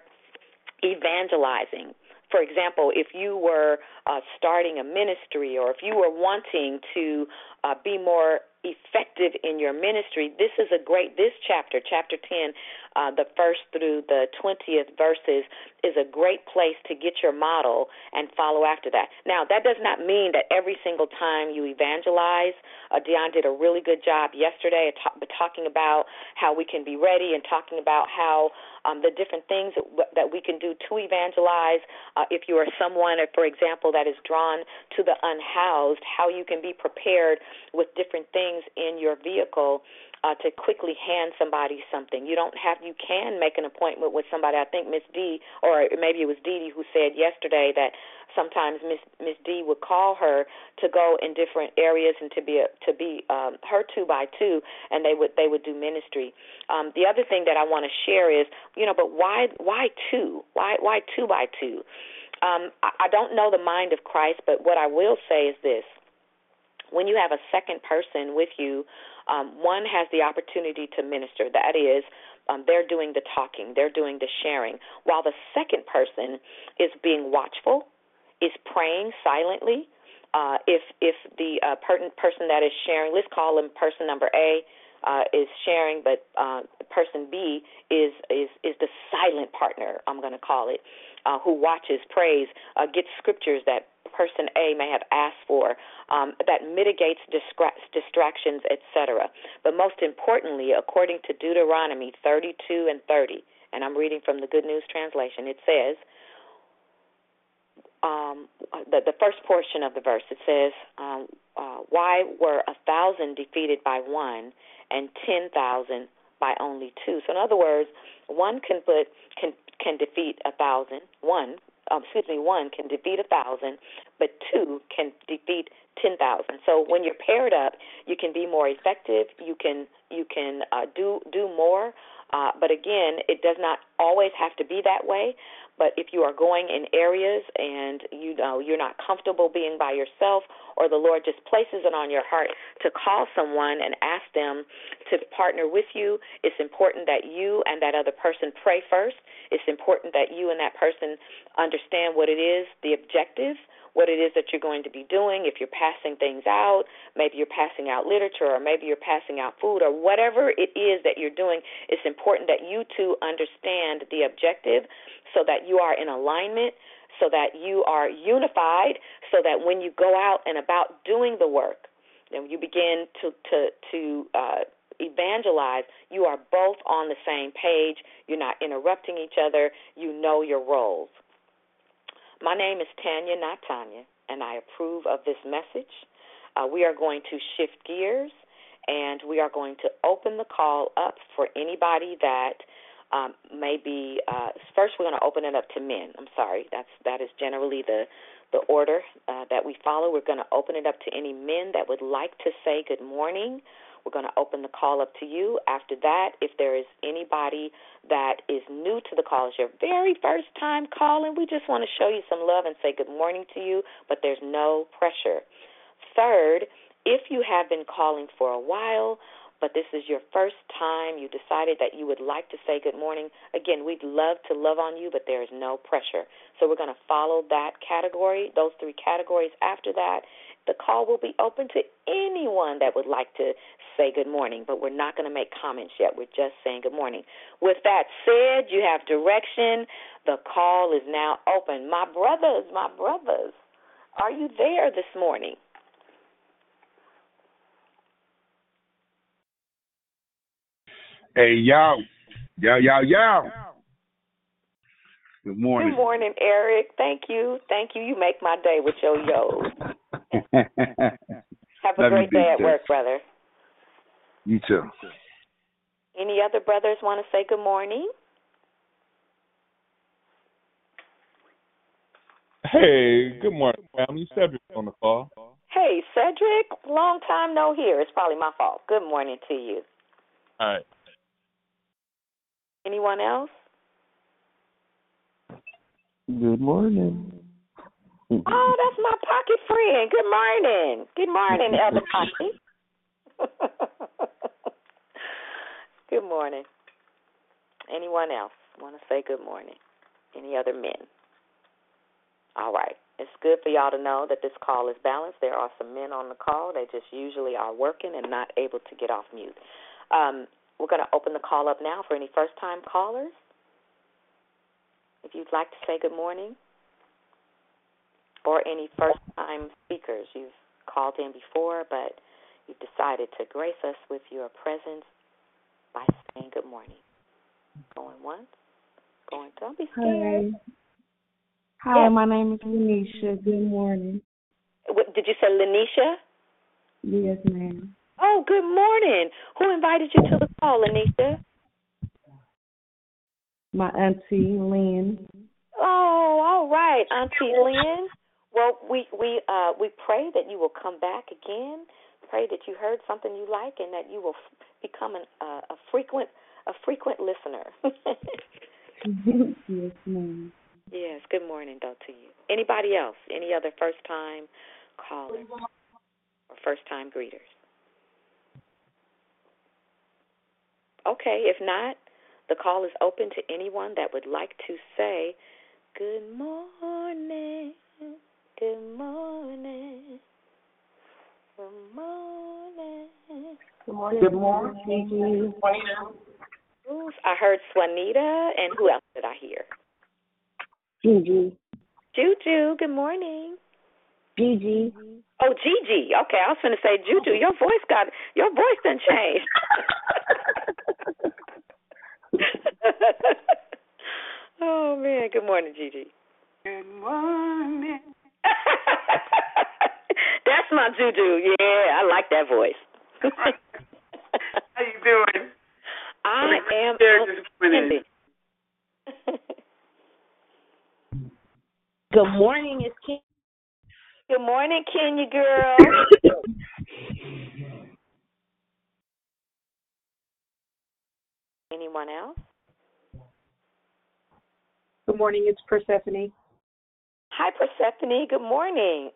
evangelizing. For example, if you were uh, starting a ministry or if you were wanting to uh, be more effective in your ministry, this is a great, this chapter, chapter 10, uh, the first through the 20th verses, is a great place to get your model and follow after that. Now, that does not mean that every single time you evangelize, uh, Dion did a really good job yesterday t- talking about how we can be ready and talking about how um, the different things that, that we can do to evangelize. Uh, if you are someone, for example, that is drawn to the unhoused, how you can be prepared with different things in your vehicle uh, to quickly hand somebody something. You don't have you can make an appointment with somebody. I think Miss D or maybe it was Dee Dee who said yesterday that sometimes Miss Miss D would call her to go in different areas and to be a, to be um, her two by two, and they would they would do ministry. Um, the other thing that I want to share is you know, but why why two? Why why two by two? Um, I, I don't know the mind of Christ, but what I will say is this when you have a second person with you, um, one has the opportunity to minister. That is, um, they're doing the talking, they're doing the sharing, while the second person is being watchful, is praying silently. Uh, if if the uh, per- person that is sharing, let's call him person number A, uh, is sharing, but uh, person B is is is the silent partner. I'm going to call it, uh, who watches, prays, uh, gets scriptures that person A may have asked for um, that mitigates distra- distractions, etc. But most importantly, according to Deuteronomy 32 and 30, and I'm reading from the Good News Translation, it says, um, the, the first portion of the verse, it says, um, uh, Why were a thousand defeated by one and ten thousand by only two? So, in other words, one can put can can defeat a thousand. One um, excuse me, one can defeat a thousand, but two can defeat ten thousand. So when you're paired up, you can be more effective. You can you can uh, do do more. Uh, but again, it does not always have to be that way. But if you are going in areas and you know you're not comfortable being by yourself, or the Lord just places it on your heart to call someone and ask them to partner with you, it's important that you and that other person pray first. It's important that you and that person understand what it is, the objective what it is that you're going to be doing, if you're passing things out, maybe you're passing out literature, or maybe you're passing out food, or whatever it is that you're doing, it's important that you two understand the objective so that you are in alignment, so that you are unified, so that when you go out and about doing the work, and you begin to to to uh, evangelize, you are both on the same page. You're not interrupting each other. You know your roles. My name is Tania, not Tanya, and I approve of this message. Uh, we are going to shift gears and we are going to open the call up for anybody that um, maybe uh, first we're going to open it up to men. I'm sorry, that's that is generally the the order uh, that we follow. We're going to open it up to any men that would like to say good morning. We're going to open the call up to you. After that, if there is anybody that is new to the call, it's your very first time calling, we just want to show you some love and say good morning to you, but there's no pressure. Third, if you have been calling for a while, but this is your first time, you decided that you would like to say good morning, again, we'd love to love on you, but there is no pressure. So we're going to follow that category, those three categories after that. The call will be open to anyone that would like to say good morning, but we're not going to make comments yet. We're just saying good morning. With that said, you have direction. The call is now open. My brothers, my brothers, are you there this morning? Hey, yo. Yo, yo, yo. Good morning. Good morning, Eric. Thank you. Thank you. You make my day with your yo. Have a Love great day at sis. work, brother. You too. Any other brothers want to say good morning? Hey, good morning, family. Cedric on the call. Hey, Cedric. Long time no hear. It's probably my fault. Good morning to you. All right. Anyone else? Good morning. Oh, that's my pocket friend. Good morning. Good morning, Elder Pocket. good morning. Anyone else want to say good morning? Any other men? All right. It's good for y'all to know that this call is balanced. There are some men on the call. They just usually are working and not able to get off mute. Um, we're going to open the call up now for any first time callers. If you'd like to say good morning, or any first time speakers. You've called in before, but you've decided to grace us with your presence by saying good morning. Going once, going, don't be scared. Hi. Hi, Yes. my name is Lanisha. Good morning. What, did you say Lanisha? Yes, ma'am. Oh, good morning. Who invited you to the call, Lanisha? My auntie Lynn. Oh, all right, Auntie Lynn. Well, we we uh we pray that you will come back again. Pray that you heard something you like and that you will f- become an, uh, a frequent a frequent listener. yes, ma'am. yes. Good morning, though, to you. Anybody else? Any other first time callers or first time greeters? Okay. If not, the call is open to anyone that would like to say good morning. Good morning. Good morning. Good morning. Good morning. Who's- I heard Swanita, and who else did I hear? Gigi. Juju. Good morning. Gigi. Oh, Gigi. Okay, I was going to say Juju. Your voice got your voice done changed. oh man. Good morning, Gigi. Good morning. That's my Juju. Yeah, I like that voice. How you doing? I am There this outstanding. Good morning, it's Kim. Good morning, Kenya girl. Anyone else? Good morning, it's Persephone. Hi, Persephone. Good morning.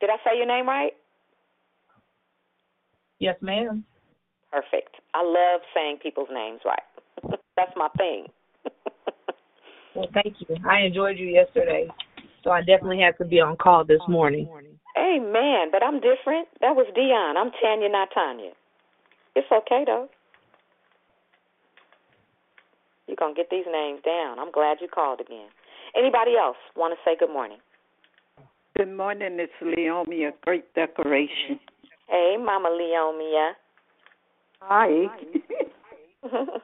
Did I say your name right? Yes, ma'am. Perfect. I love saying people's names right. That's my thing. Well, thank you. I enjoyed you yesterday, so I definitely had to be on call this morning. Amen. But I'm different. That was Dion. I'm Tania, not Tanya. It's okay though. You're gonna get these names down. I'm glad you called again. Anybody else want to say good morning? Good morning, it's Leomia, great decoration. Hey, Mama Leomia. Hi.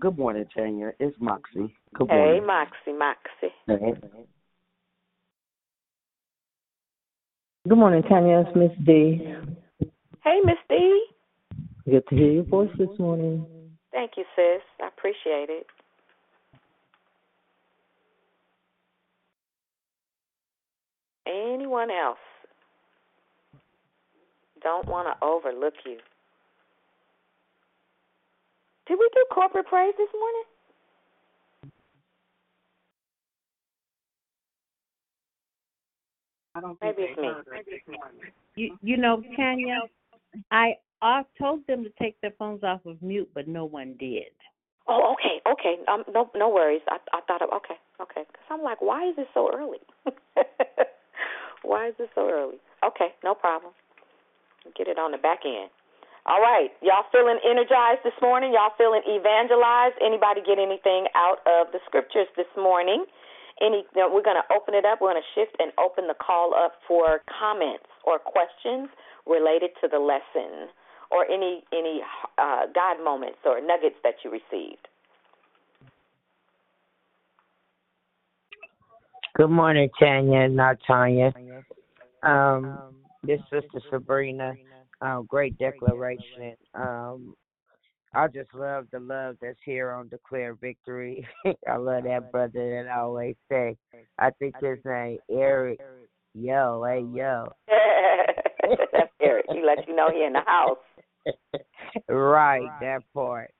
Good morning, Tanya. It's Moxie. Good hey, morning. Moxie, Moxie. Hey. Good morning, Tanya. It's Miss D. Hey, Miss D. Good to hear your voice this morning. Thank you, sis. I appreciate it. Anyone else? Don't want to overlook you. Did we do corporate praise this morning? I don't Maybe it's me. You you know, Tanya, I I told them to take their phones off of mute, but no one did. Oh, okay, okay. Um, no, no worries. I I thought of okay, okay. Because I'm like, why is it so early? why is it so early? Okay, no problem. Get it on the back end. All right, y'all feeling energized this morning? Y'all feeling evangelized? Anybody get anything out of the scriptures this morning? Any? You know, we're going to open it up. We're going to shift and open the call up for comments or questions related to the lesson or any any uh, God moments or nuggets that you received. Good morning, Tania, not Tanya. Um, this sister Sabrina, um, great declaration. Um, I just love the love that's here on Declare Victory. I love that brother that I always say. I think his name Eric. Yo, hey yo. that's Eric. He let you know he in the house. right, that part.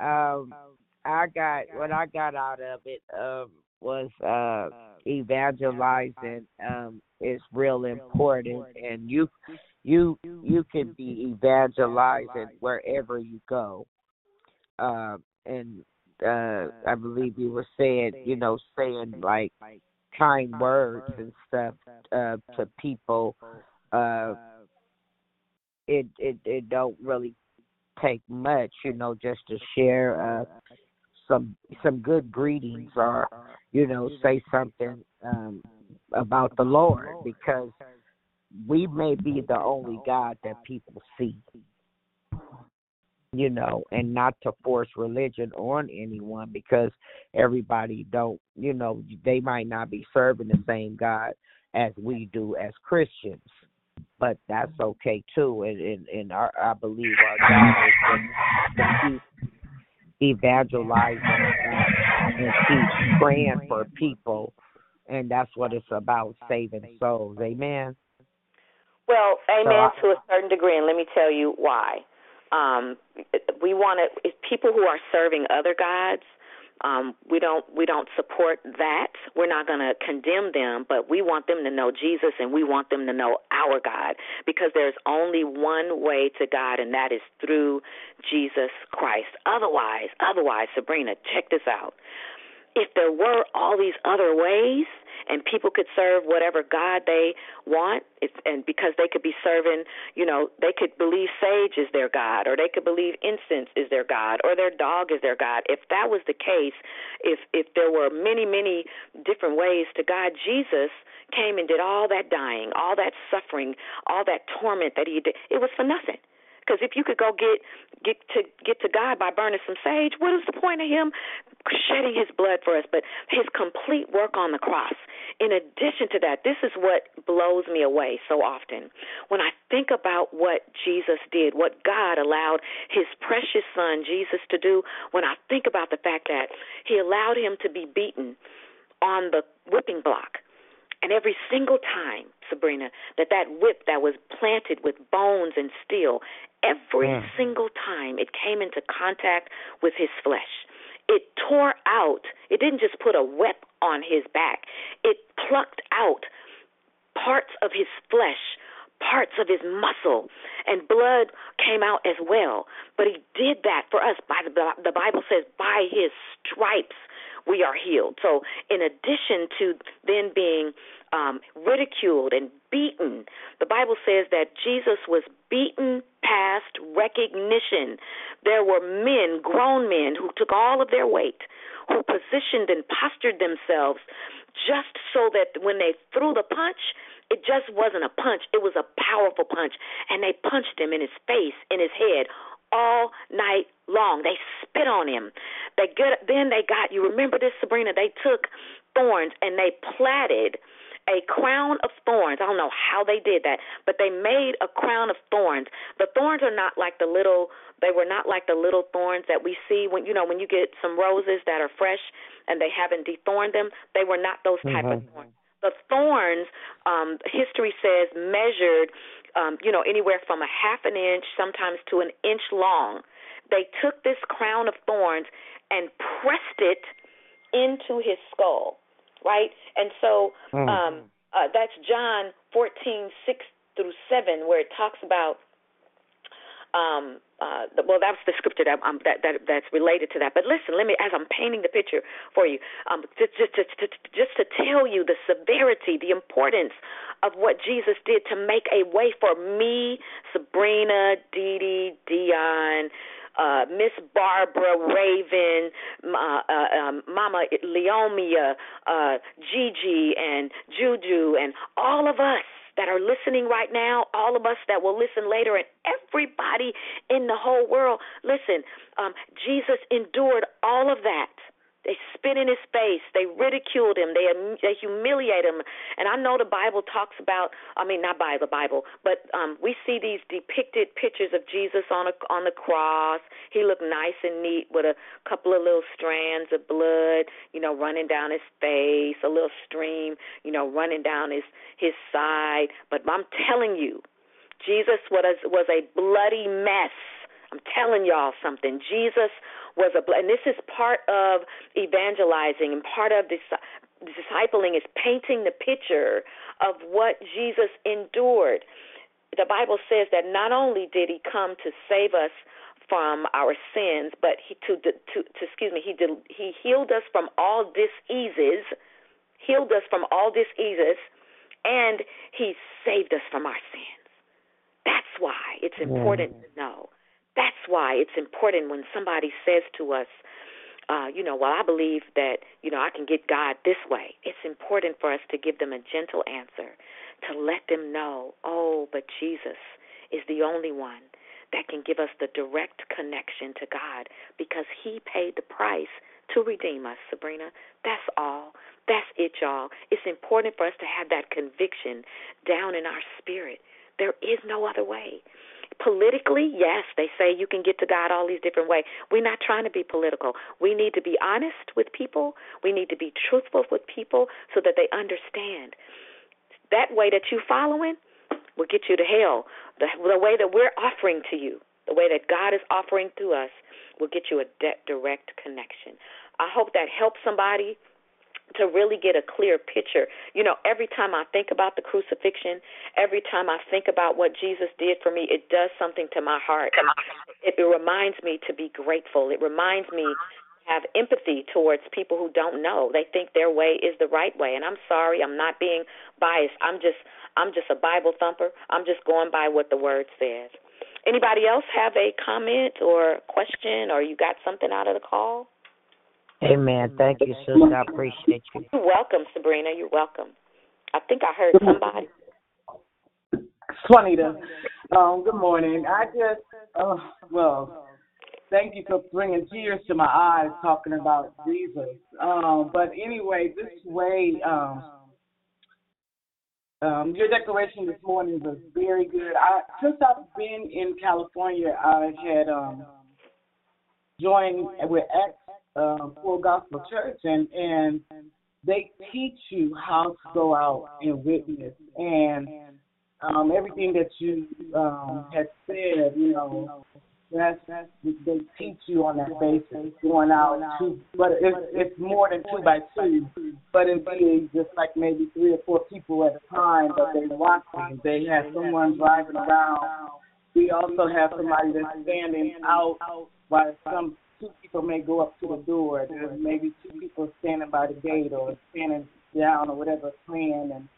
Um, I got what I got out of it. Um, was uh evangelizing um is real important and you you you can be evangelizing wherever you go uh and uh i believe you were saying you know saying like kind words and stuff uh to people uh it it it don't really take much you know just to share uh some some good greetings or you know say something um about the lord because we may be the only god that people see you know and not to force religion on anyone because everybody don't you know they might not be serving the same god as we do as christians but that's okay too and and, and our, i believe our god is to keep evangelizing and, and keep praying for people and that's what it's about saving souls. Amen? Well amen so to a certain degree and let me tell you why. Um we want to people who are serving other gods um we don't we don't support that. We're not going to condemn them but we want them to know Jesus and we want them to know our God because there's only one way to God and that is through Jesus Christ. Otherwise otherwise Sabrina check this out if there were all these other ways and people could serve whatever god they want it's, and because they could be serving you know they could believe sage is their god or they could believe incense is their god or their dog is their god. If that was the case if if there were many many different ways to god jesus came and did all that dying all that suffering all that torment that he did it was for nothing because if you could go get get to get to God by burning some sage, what is the point of him shedding his blood for us? But his complete work on the cross. In addition to that, this is what blows me away so often. When I think about what Jesus did, what God allowed his precious son Jesus to do, when I think about the fact that he allowed him to be beaten on the whipping block and every single time, Sabrina, that that whip that was planted with bones and steel, every Mm. single time it came into contact with his flesh, it tore out. It didn't just put a whip on his back. It plucked out parts of his flesh, parts of his muscle, and blood came out as well. But he did that for us. By the the Bible says, by his stripes we are healed. So, in addition to then being um, ridiculed and beaten, the Bible says that Jesus was beaten past recognition. There were men, grown men, who took all of their weight, who positioned and postured themselves just so that when they threw the punch, it just wasn't a punch, it was a powerful punch. And they punched him in his face, in his head, all night long. They spit on him. They get then they got you remember this Sabrina, they took thorns and they plaited a crown of thorns. I don't know how they did that, but they made a crown of thorns. The thorns are not like the little they were not like the little thorns that we see when you know when you get some roses that are fresh and they haven't dethorned them. They were not those type of Mhm. thorns. The thorns, um, history says, measured, um, you know, anywhere from a half an inch, sometimes to an inch long. They took this crown of thorns and pressed it into his skull, right? And so Mm. um, uh, that's John fourteen six through 7, where it talks about um uh the, well that's the scripture that um that, that that's related to that but listen let me as i'm painting the picture for you um just just just just to tell you the severity the importance of what jesus did to make a way for me sabrina dee dee dion uh, Miss Barbara Raven, uh, uh, um, Mama Leomia, uh, Gigi, and Juju, and all of us that are listening right now, all of us that will listen later, and everybody in the whole world. Listen, um, Jesus endured all of that. They spit in his face. They ridiculed him. They they humiliate him. And I know the Bible talks about. I mean, not by the Bible, but um, we see these depicted pictures of Jesus on a on the cross. He looked nice and neat with a couple of little strands of blood, you know, running down his face, a little stream, you know, running down his his side. But I'm telling you, Jesus was was a bloody mess. I'm telling y'all something. Jesus was a, and this is part of evangelizing and part of this discipling is painting the picture of what Jesus endured. The Bible says that not only did he come to save us from our sins, but he to to, to excuse me, he did, he healed us from all diseases, healed us from all diseases, and he saved us from our sins. That's why it's mm. important to know that's why it's important when somebody says to us, uh, you know, well, I believe that, you know, I can get God this way. It's important for us to give them a gentle answer, to let them know, oh, but Jesus is the only one that can give us the direct connection to God because he paid the price to redeem us, Sabrina. That's all. That's it, y'all. It's important for us to have that conviction down in our spirit. There is no other way. Politically, yes, they say you can get to God all these different ways. We're not trying to be political. We need to be honest with people. We need to be truthful with people so that they understand. That way that you following will get you to hell. The, the way that we're offering to you, the way that God is offering to us, will get you a de- direct connection. I hope that helps somebody to really get a clear picture. You know, every time I think about the crucifixion, every time I think about what Jesus did for me, it does something to my heart. It, it reminds me to be grateful. It reminds me to have empathy towards people who don't know. They think their way is the right way. And I'm sorry, I'm not being biased. I'm just I'm just a Bible thumper. I'm just going by what the word says. Anybody else have a comment or question or you got something out of the call? Amen. Thank you, sister. I appreciate you. You're welcome, Sabrina. You're welcome. I think I heard somebody. Swanita. Um, good morning. I just, oh, well, thank you for bringing tears to my eyes talking about Jesus. Um, but anyway, this way, um, um, your declaration this morning was very good. I, since I've been in California, I had um, joined with X um, Full Gospel Church, and and they teach you how to go out and witness, and um, everything that you um, had said, you know, that's that's they teach you on that basis, going out two, but it's it's more than two by two, but it be just like maybe three or four people at a time, but they watching. They have someone driving around. We also have somebody that's standing out by some two people may go up to the door. There's maybe two people standing by the gate or standing down or whatever, praying and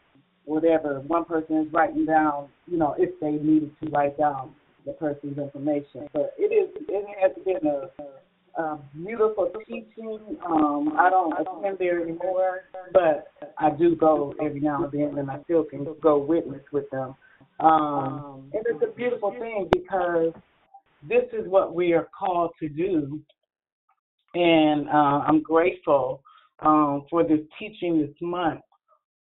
whatever. One person is writing down, you know, if they needed to write down the person's information. But it is, it has been a, a beautiful teaching. Um, I don't attend there anymore, but I do go every now and then, and I still can go witness with them. Um, and it's a beautiful thing because this is what we are called to do. And uh, I'm grateful um, for this teaching this month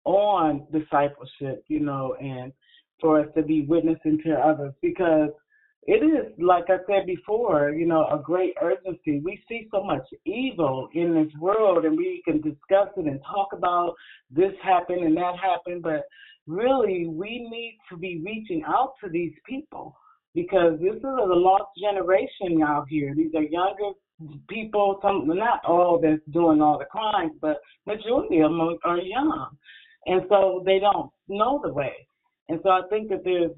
on discipleship, you know, and for us to be witnessing to others because it is, like I said before, you know, a great urgency. We see so much evil in this world and we can discuss it and talk about this happened and that happened, but really we need to be reaching out to these people because this is a lost generation out here. These are younger people, some not all that's doing all the crimes, but majority of them are young, and so they don't know the way. And so I think that there's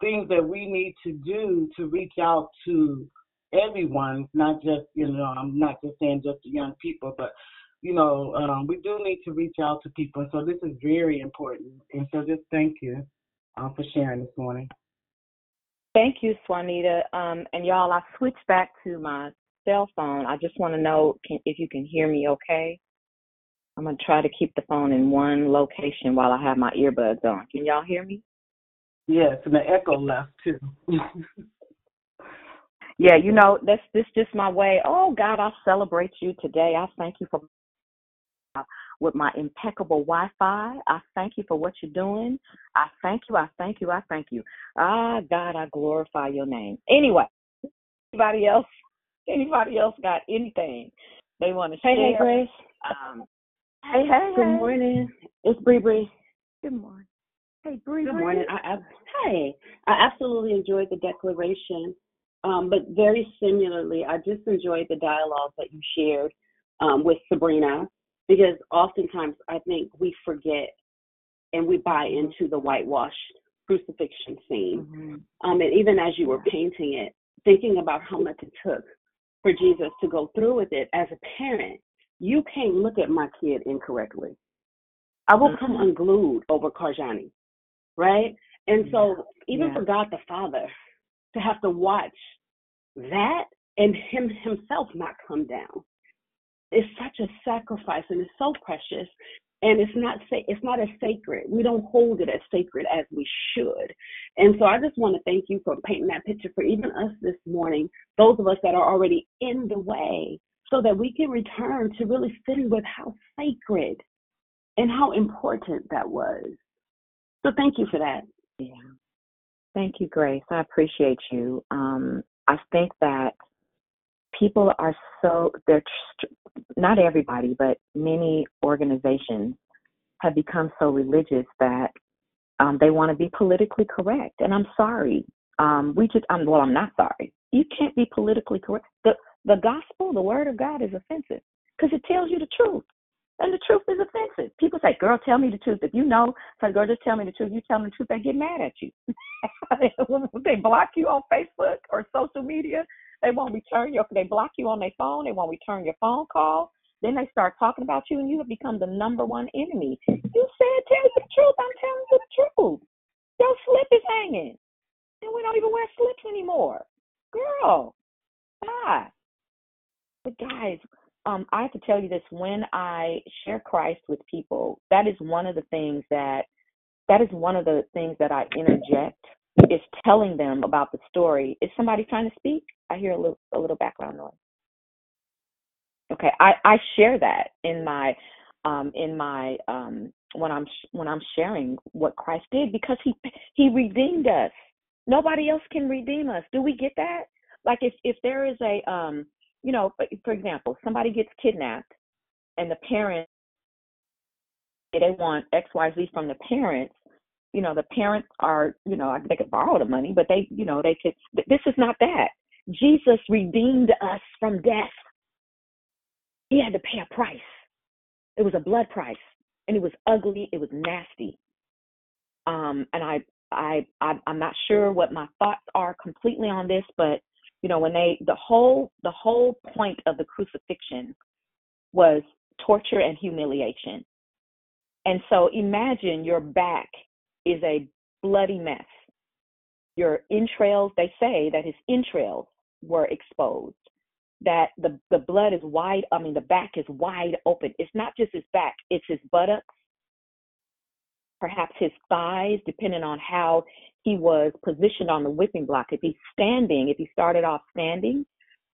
things that we need to do to reach out to everyone, not just you know I'm not just saying just the young people, but you know um, we do need to reach out to people. So this is very important. And so just thank you um, for sharing this morning. Thank you, Swanita. Um, and y'all, I switched back to my cell phone. I just want to know can, if you can hear me okay. I'm gonna try to keep the phone in one location while I have my earbuds on. Can y'all hear me? Yes, and the echo left too. Yeah, you know, that's this just my way. Oh God, I celebrate you today. I thank you for with my impeccable Wi-Fi. I thank you for what you're doing. I thank you. I thank you. I thank you. Ah, God, I glorify your name. Anyway, anybody else? Anybody else got anything they want to say? Hey, share? hey, Grace. Um, hey, hey, Good hey. morning. It's Bree Bree. Good morning. Hey, Bree. Good morning. I, I, hey, I absolutely enjoyed the declaration, um, but very similarly, I just enjoyed the dialogue that you shared um, with Sabrina because oftentimes I think we forget and we buy into the whitewashed crucifixion scene. Mm-hmm. Um, and even as you were painting it, thinking about how much it took for Jesus to go through with it as a parent, you can't look at my kid incorrectly. I will come Mm-hmm. unglued over Karjani, right? And so, even Yeah. for God the Father to have to watch that and Him Himself not come down is such a sacrifice and it's so precious. And it's not sa- it's not as sacred. We don't hold it as sacred as we should. And so I just want to thank you for painting that picture for even us this morning, those of us that are already in the way, so that we can return to really sitting with how sacred and how important that was. So thank you for that. Yeah. Thank you, Grace. I appreciate you. Um, I think that people are so they're not everybody, but many organizations have become so religious that um, they want to be politically correct. And I'm sorry. Um, we just, I'm, well, I'm not sorry. You can't be politically correct. The the gospel, the word of God, is offensive because it tells you the truth. And the truth is offensive. People say, "Girl, tell me the truth." If you know, say, "Girl, just tell me the truth." You tell them the truth, they get mad at you. they block you on Facebook or social media. They won't return your. They block you on their phone. They won't return your phone call. Then they start talking about you, and you have become the number one enemy. You said, "Tell you the truth." I'm telling you the truth. Your slip is hanging, and we don't even wear slips anymore. Girl, bye. But guys, um, I have to tell you this: when I share Christ with people, that is one of the things that that is one of the things that I interject is telling them about the story. Is somebody trying to speak? I hear a little a little background noise. Okay, I I share that in my um in my um when I'm when I'm sharing what Christ did because he he redeemed us. Nobody else can redeem us. Do we get that? Like if if there is a um you know for, example somebody gets kidnapped and the parent they want XYZ from the parents, you know, the parents are, you know, they could borrow the money, but they, you know, they could, this is not that. Jesus redeemed us from death. He had to pay a price. It was a blood price and it was ugly. It was nasty. Um, and I, I, I, I'm not sure what my thoughts are completely on this, but you know, when they, the whole, the whole point of the crucifixion was torture and humiliation. And so imagine your back is a bloody mess. Your entrails, they say that his entrails were exposed, that the, the blood is wide, I mean, the back is wide open. It's not just his back, it's his buttocks, perhaps his thighs, depending on how he was positioned on the whipping block. If he's standing, if he started off standing,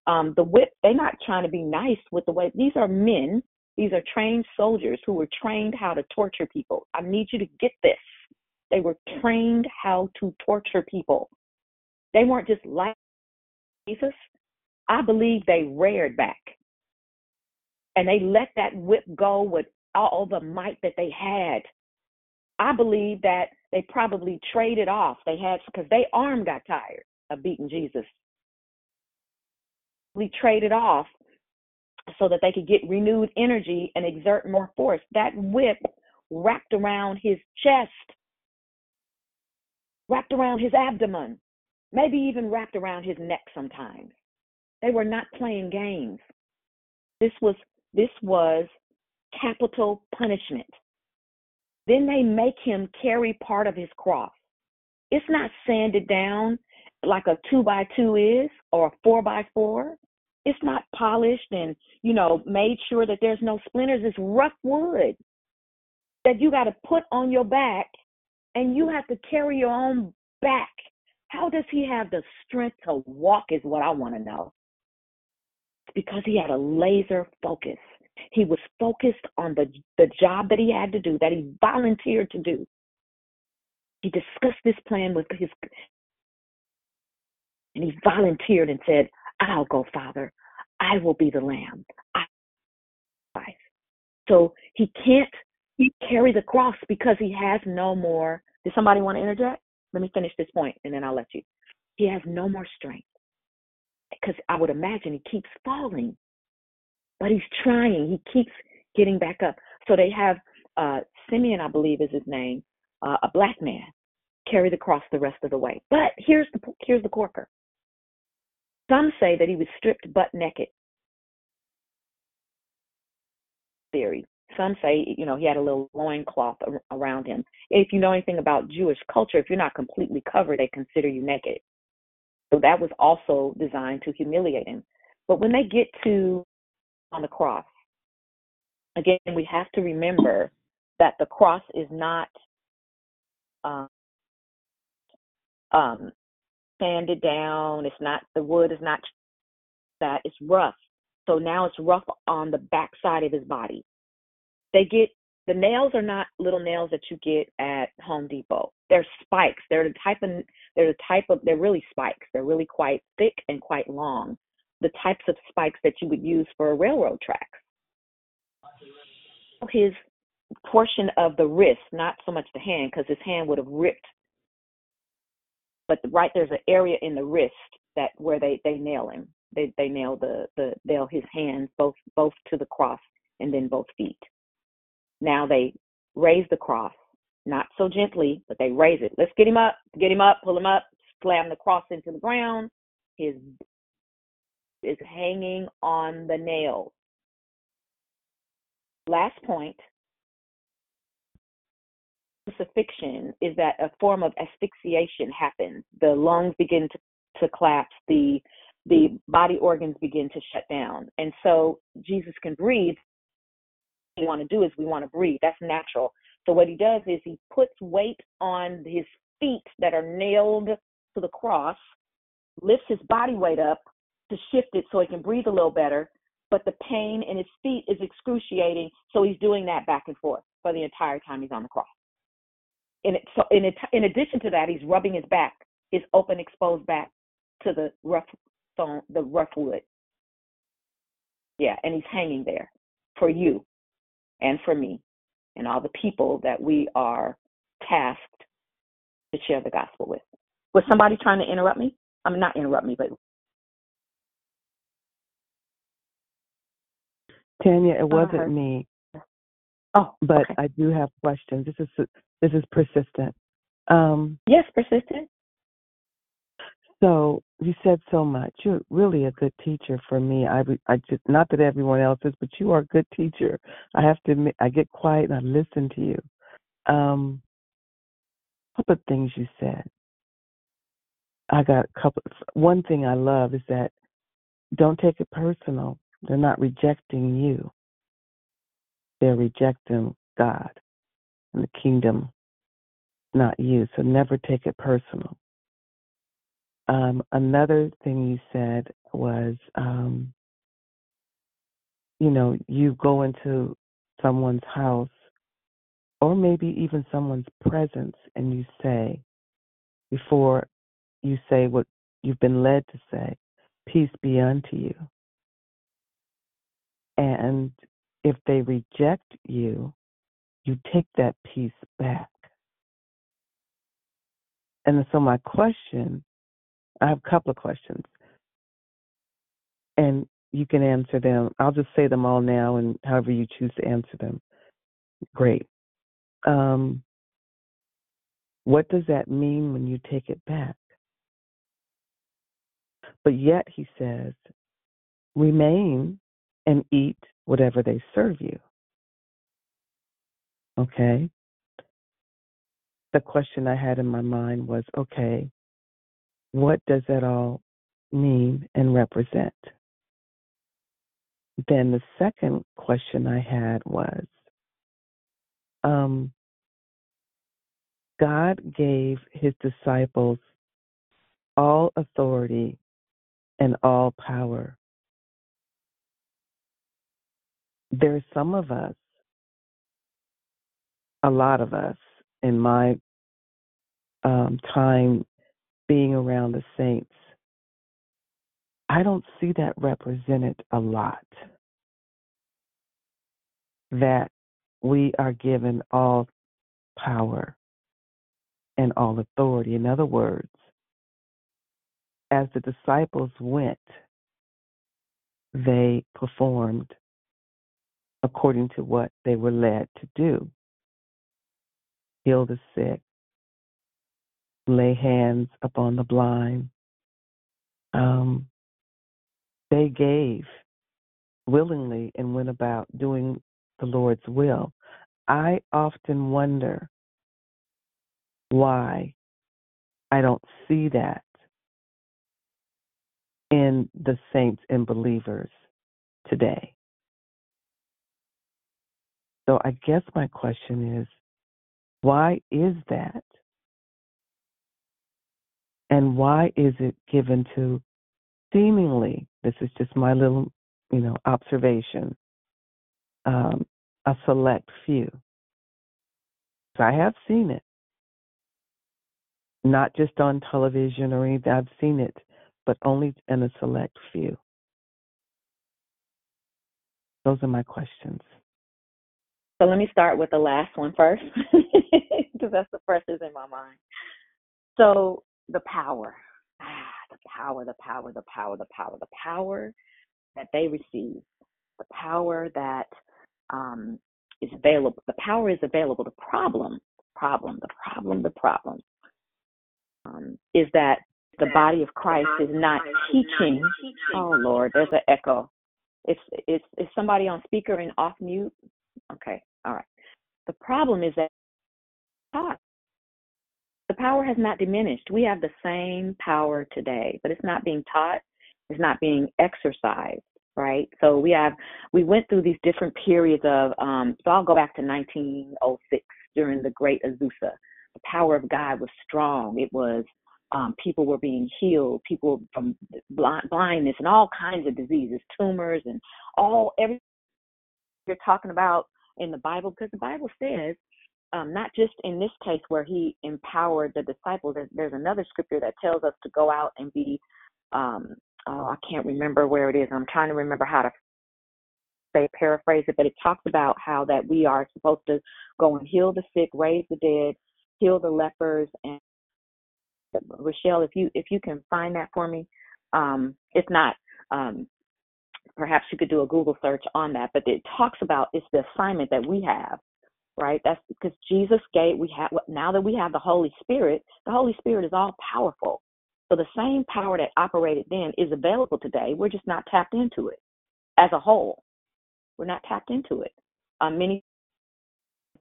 um, the whip, they're not trying to be nice with the way, these are men these are trained soldiers who were trained how to torture people. I need you to get this. They were trained how to torture people. They weren't just like Jesus. I believe they reared back. And they let that whip go with all the might that they had. I believe that they probably traded off. They had because their arm got tired of beating Jesus. We traded off so that they could get renewed energy and exert more force. That whip wrapped around his chest, wrapped around his abdomen, maybe even wrapped around his neck sometimes. They were not playing games. This was this was capital punishment. Then they make him carry part of his cross. It's not sanded down like a two by two is or a four by four. It's not polished and, you know, made sure that there's no splinters. It's rough wood that you got to put on your back and you have to carry your own back. How does he have the strength to walk is what I want to know. Because he had a laser focus. He was focused on the the job that he had to do, that he volunteered to do. He discussed this plan with his and he volunteered and said, I'll go, Father. I will be the lamb. I so he can't carry the cross because he has no more. Did somebody want to interject? Let me finish this point and then I'll let you. He has no more strength because I would imagine he keeps falling, but he's trying. He keeps getting back up. So they have uh, Simeon, I believe is his name, uh, a black man, carry the cross the rest of the way. But here's the here's the corker. Some say that he was stripped butt naked. Theory. Some say, you know, he had a little loincloth around him. If you know anything about Jewish culture, if you're not completely covered, they consider you naked. So that was also designed to humiliate him. But when they get to on the cross, again, we have to remember that the cross is not um, um, sanded down. It's not the wood is not that. It's rough. So now it's rough on the backside of his body. They get the nails are not little nails that you get at Home Depot. They're spikes. They're the type of they're the type of they're really spikes. They're really quite thick and quite long. The types of spikes that you would use for railroad tracks. His portion of the wrist, not so much the hand, because his hand would have ripped. But right there's an area in the wrist that where they they nail him. They they nail the the nail his hands both both to the cross and then both feet. Now they raise the cross, not so gently, but they raise it. Let's get him up, get him up, pull him up, slam the cross into the ground. His is hanging on the nail. Last point crucifixion is that a form of asphyxiation happens. The lungs begin to, to collapse, the the body organs begin to shut down. And so Jesus can breathe we want to do is we want to breathe. That's natural. So what he does is he puts weight on his feet that are nailed to the cross, lifts his body weight up to shift it so he can breathe a little better. But the pain in his feet is excruciating, so he's doing that back and forth for the entire time he's on the cross. In, so in, in addition to that, he's rubbing his back, his open, exposed back to the rough stone, the rough wood. Yeah, and he's hanging there for you and for me and all the people that we are tasked to share the gospel with. Was somebody trying to interrupt me? I mean, not interrupt me, but. Tania, it wasn't me. Oh, but okay. I do have questions. This is this is persistent. Um, yes, persistent. So you said so much. You're really a good teacher for me. I I just not that everyone else is, but you are a good teacher. I have to admit, I get quiet and I listen to you. Um, a couple of things you said. I got a couple. One thing I love is that don't take it personal. They're not rejecting you. They're rejecting God and the kingdom, not you. So never take it personal. Um, another thing you said was, um, you know, you go into someone's house or maybe even someone's presence and you say, before you say what you've been led to say, peace be unto you. And if they reject you, you take that peace back. And so my question I have a couple of questions. And you can answer them. I'll just say them all now, and however you choose to answer them. Great. Um, what does that mean when you take it back? But yet, he says, remain and eat whatever they serve you. Okay? The question I had in my mind was okay, what does that all mean and represent? then the second question I had was um, God gave his disciples all authority and all power. There's some of us, a lot of us, in my um, time being around the saints, I don't see that represented a lot. That we are given all power and all authority. In other words, as the disciples went, they performed according to what they were led to do heal the sick, lay hands upon the blind. Um, they gave willingly and went about doing the Lord's will. I often wonder why I don't see that in the saints and believers today. So I guess my question is why is that? And why is it given to seemingly, this is just my little, you know, observation, um, a select few? I have seen it, not just on television or anything. I've seen it, but only in a select few. Those are my questions. So let me start with the last one first, because that's the freshest in my mind. So the power, ah, the power, the power, the power, the power, the power that they receive, the power that um, is available. The power is available. The problem, problem, the problem, the problem um, is that the body of Christ is not teaching. Oh Lord, there's an echo. It's it's is somebody on speaker and off mute? Okay, all right. The problem is that taught. The power has not diminished. We have the same power today, but it's not being taught. It's not being exercised, right? So we have we went through these different periods of. Um, so I'll go back to 1906 during the Great Azusa. The power of God was strong. It was um, people were being healed, people from blind, blindness and all kinds of diseases, tumors and all everything you're talking about in the Bible, because the Bible says, um, not just in this case where he empowered the disciples, there's, there's another scripture that tells us to go out and be, um, oh, I can't remember where it is. I'm trying to remember how to say, paraphrase it, but it talks about how that we are supposed to go and heal the sick, raise the dead, heal the lepers, and Rochelle, if you if you can find that for me, um, if not, um, perhaps you could do a Google search on that. But it talks about it's the assignment that we have, right? That's because Jesus gave we have now that we have the Holy Spirit. The Holy Spirit is all powerful. So the same power that operated then is available today. We're just not tapped into it as a whole. We're not tapped into it. Um, many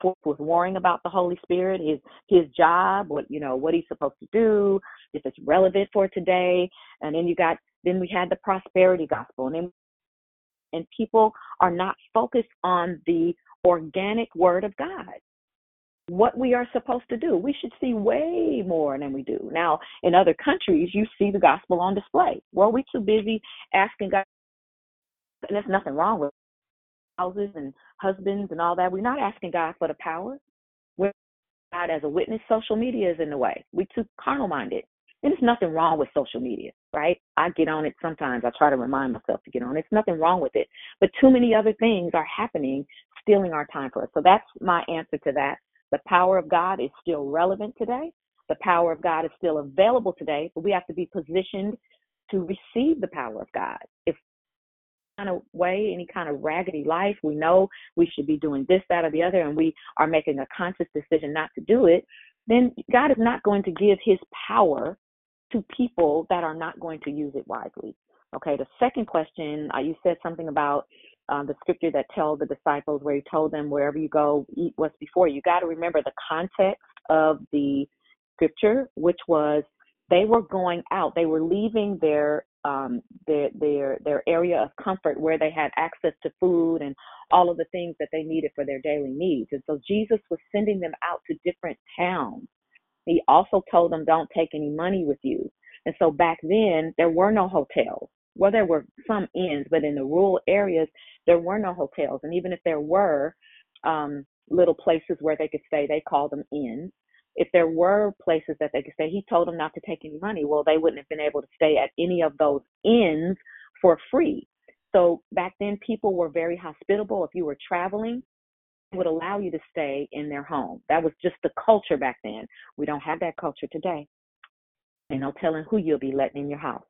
was worrying about the Holy Spirit, his his job, what you know, what he's supposed to do, if it's relevant for today. And then you got then we had the prosperity gospel, and then and people are not focused on the organic word of God. What we are supposed to do. We should see way more than we do. Now, in other countries, you see the gospel on display. Well, we're too busy asking God, and there's nothing wrong with houses and husbands and all that. We're not asking God for the power. We're God as a witness. Social media is in the way. We too carnal minded. And there's nothing wrong with social media, right? I get on it sometimes. I try to remind myself to get on it. There's nothing wrong with it. But too many other things are happening, stealing our time for us. So that's my answer to that. The power of God is still relevant today. The power of God is still available today, but we have to be positioned to receive the power of God. If kind of way, any kind of raggedy life, we know we should be doing this, that, or the other, and we are making a conscious decision not to do it, then God is not going to give his power to people that are not going to use it wisely. Okay, the second question, uh, you said something about um, the scripture that tells the disciples where he told them, wherever you go, eat what's before you. You got to remember the context of the scripture, which was they were going out, they were leaving their um, their their their area of comfort where they had access to food and all of the things that they needed for their daily needs. And so Jesus was sending them out to different towns. He also told them, "Don't take any money with you." And so back then there were no hotels. Well, there were some inns, but in the rural areas there were no hotels. And even if there were um, little places where they could stay, they called them inns if there were places that they could stay, he told them not to take any money. Well, they wouldn't have been able to stay at any of those inns for free. So back then, people were very hospitable. If you were traveling, would allow you to stay in their home. That was just the culture back then. We don't have that culture today. And no telling who you'll be letting in your house.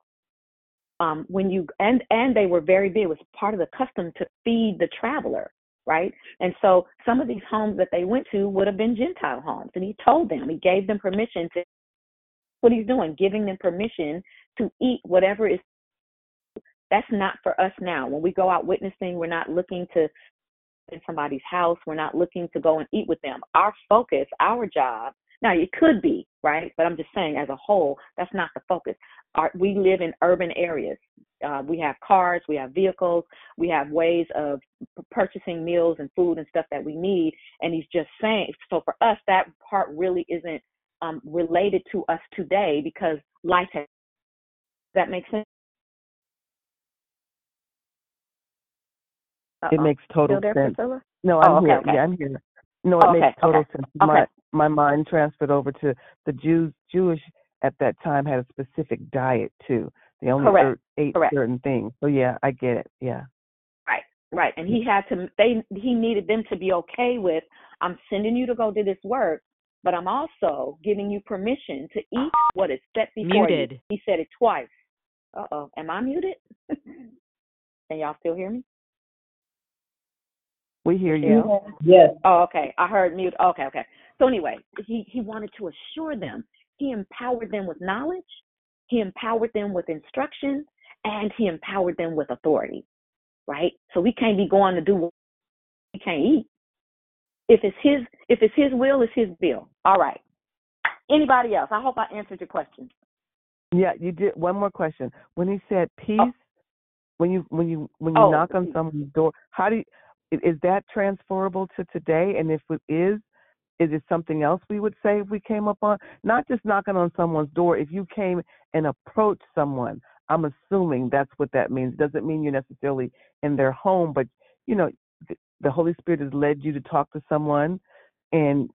Um, when you and and they were very big. It was part of the custom to feed the traveler right? And so some of these homes that they went to would have been Gentile homes. And he told them, he gave them permission to what he's doing, giving them permission to eat whatever is that's not for us now. When we go out witnessing, we're not looking to in somebody's house. We're not looking to go and eat with them. Our focus, our job, now it could be, right? But I'm just saying as a whole, that's not the focus. Our, we live in urban areas. Uh, we have cars, we have vehicles, we have ways of purchasing meals and food and stuff that we need. And he's just saying, so for us, that part really isn't um, related to us today because life has. That makes sense? Uh-oh. It makes total there, sense. Priscilla? No, I'm oh, okay, here. okay. Yeah, I'm here. No, it okay, makes total sense. My my mind transferred over to the Jews. Jewish at that time had a specific diet too. They only Correct. ate Correct. certain things. So yeah, I get it. Yeah. Right, right. And he had to they he needed them to be okay with I'm sending you to go do this work, but I'm also giving you permission to eat what is set before Muted. you. He said it twice. Uh oh. Am I muted? Can y'all still hear me? We hear you. Yes. Oh, okay. I heard mute. Okay, okay. So anyway, he he wanted to assure them. He empowered them with knowledge. He empowered them with instruction, and he empowered them with authority. Right. So we can't be going to do what we can't eat. If it's his, if it's his will, it's his bill. All right. Anybody else? I hope I answered your question. Yeah, you did. One more question. When he said oh. peace, when you when you when you Oh. knock on someone's door, how do you, is that transferable to today? And if it is, is it something else we would say if we came up on not just knocking on someone's door? If you came and approached someone, I'm assuming that's what that means. It doesn't mean you're necessarily in their home, but you know, th- the Holy Spirit has led you to talk to someone, and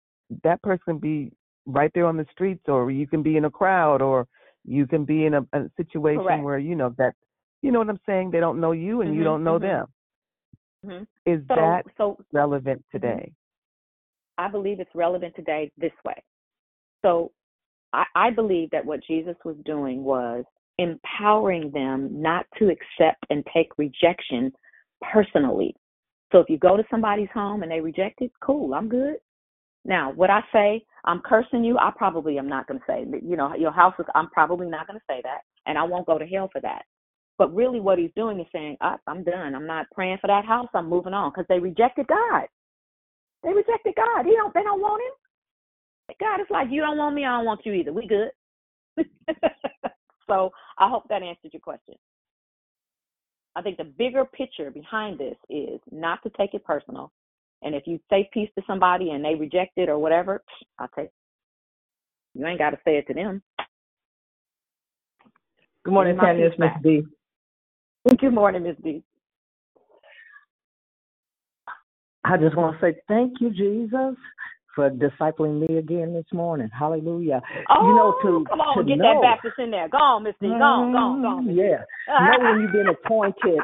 that person can be right there on the streets, or you can be in a crowd, or you can be in a, a situation Correct. where you know that you know what I'm saying. They don't know you, and you Mhm, don't know mhm. them. hmm Is So, that so relevant today? I believe it's relevant today this way. So I, I believe that what Jesus was doing was empowering them not to accept and take rejection personally. So if you go to somebody's home and they reject it, cool, I'm good. Now, what I say I'm cursing you? I probably am not going to say, you know, your house is, I'm probably not going to say that, and I won't go to hell for that. But really, what he's doing is saying, "I- I'm done. I'm not praying for that house. I'm moving on because they rejected God. They rejected God. He don't. They don't want him. God is like, you don't want me. I don't want you either. We good. so I hope that answered your question. I think the bigger picture behind this is not to take it personal. And if you say peace to somebody and they reject it or whatever, I'll take. You ain't got to say it to them. Good morning, Tania. It's Miss. B. Good morning, Miss B. I just want to say thank you, Jesus, for discipling me again this morning. Hallelujah. Oh, you know, to oh, come on, to get know, that Baptist in there. Go on, Miss D. Go on, go on, go on. Yeah. know when you've been appointed.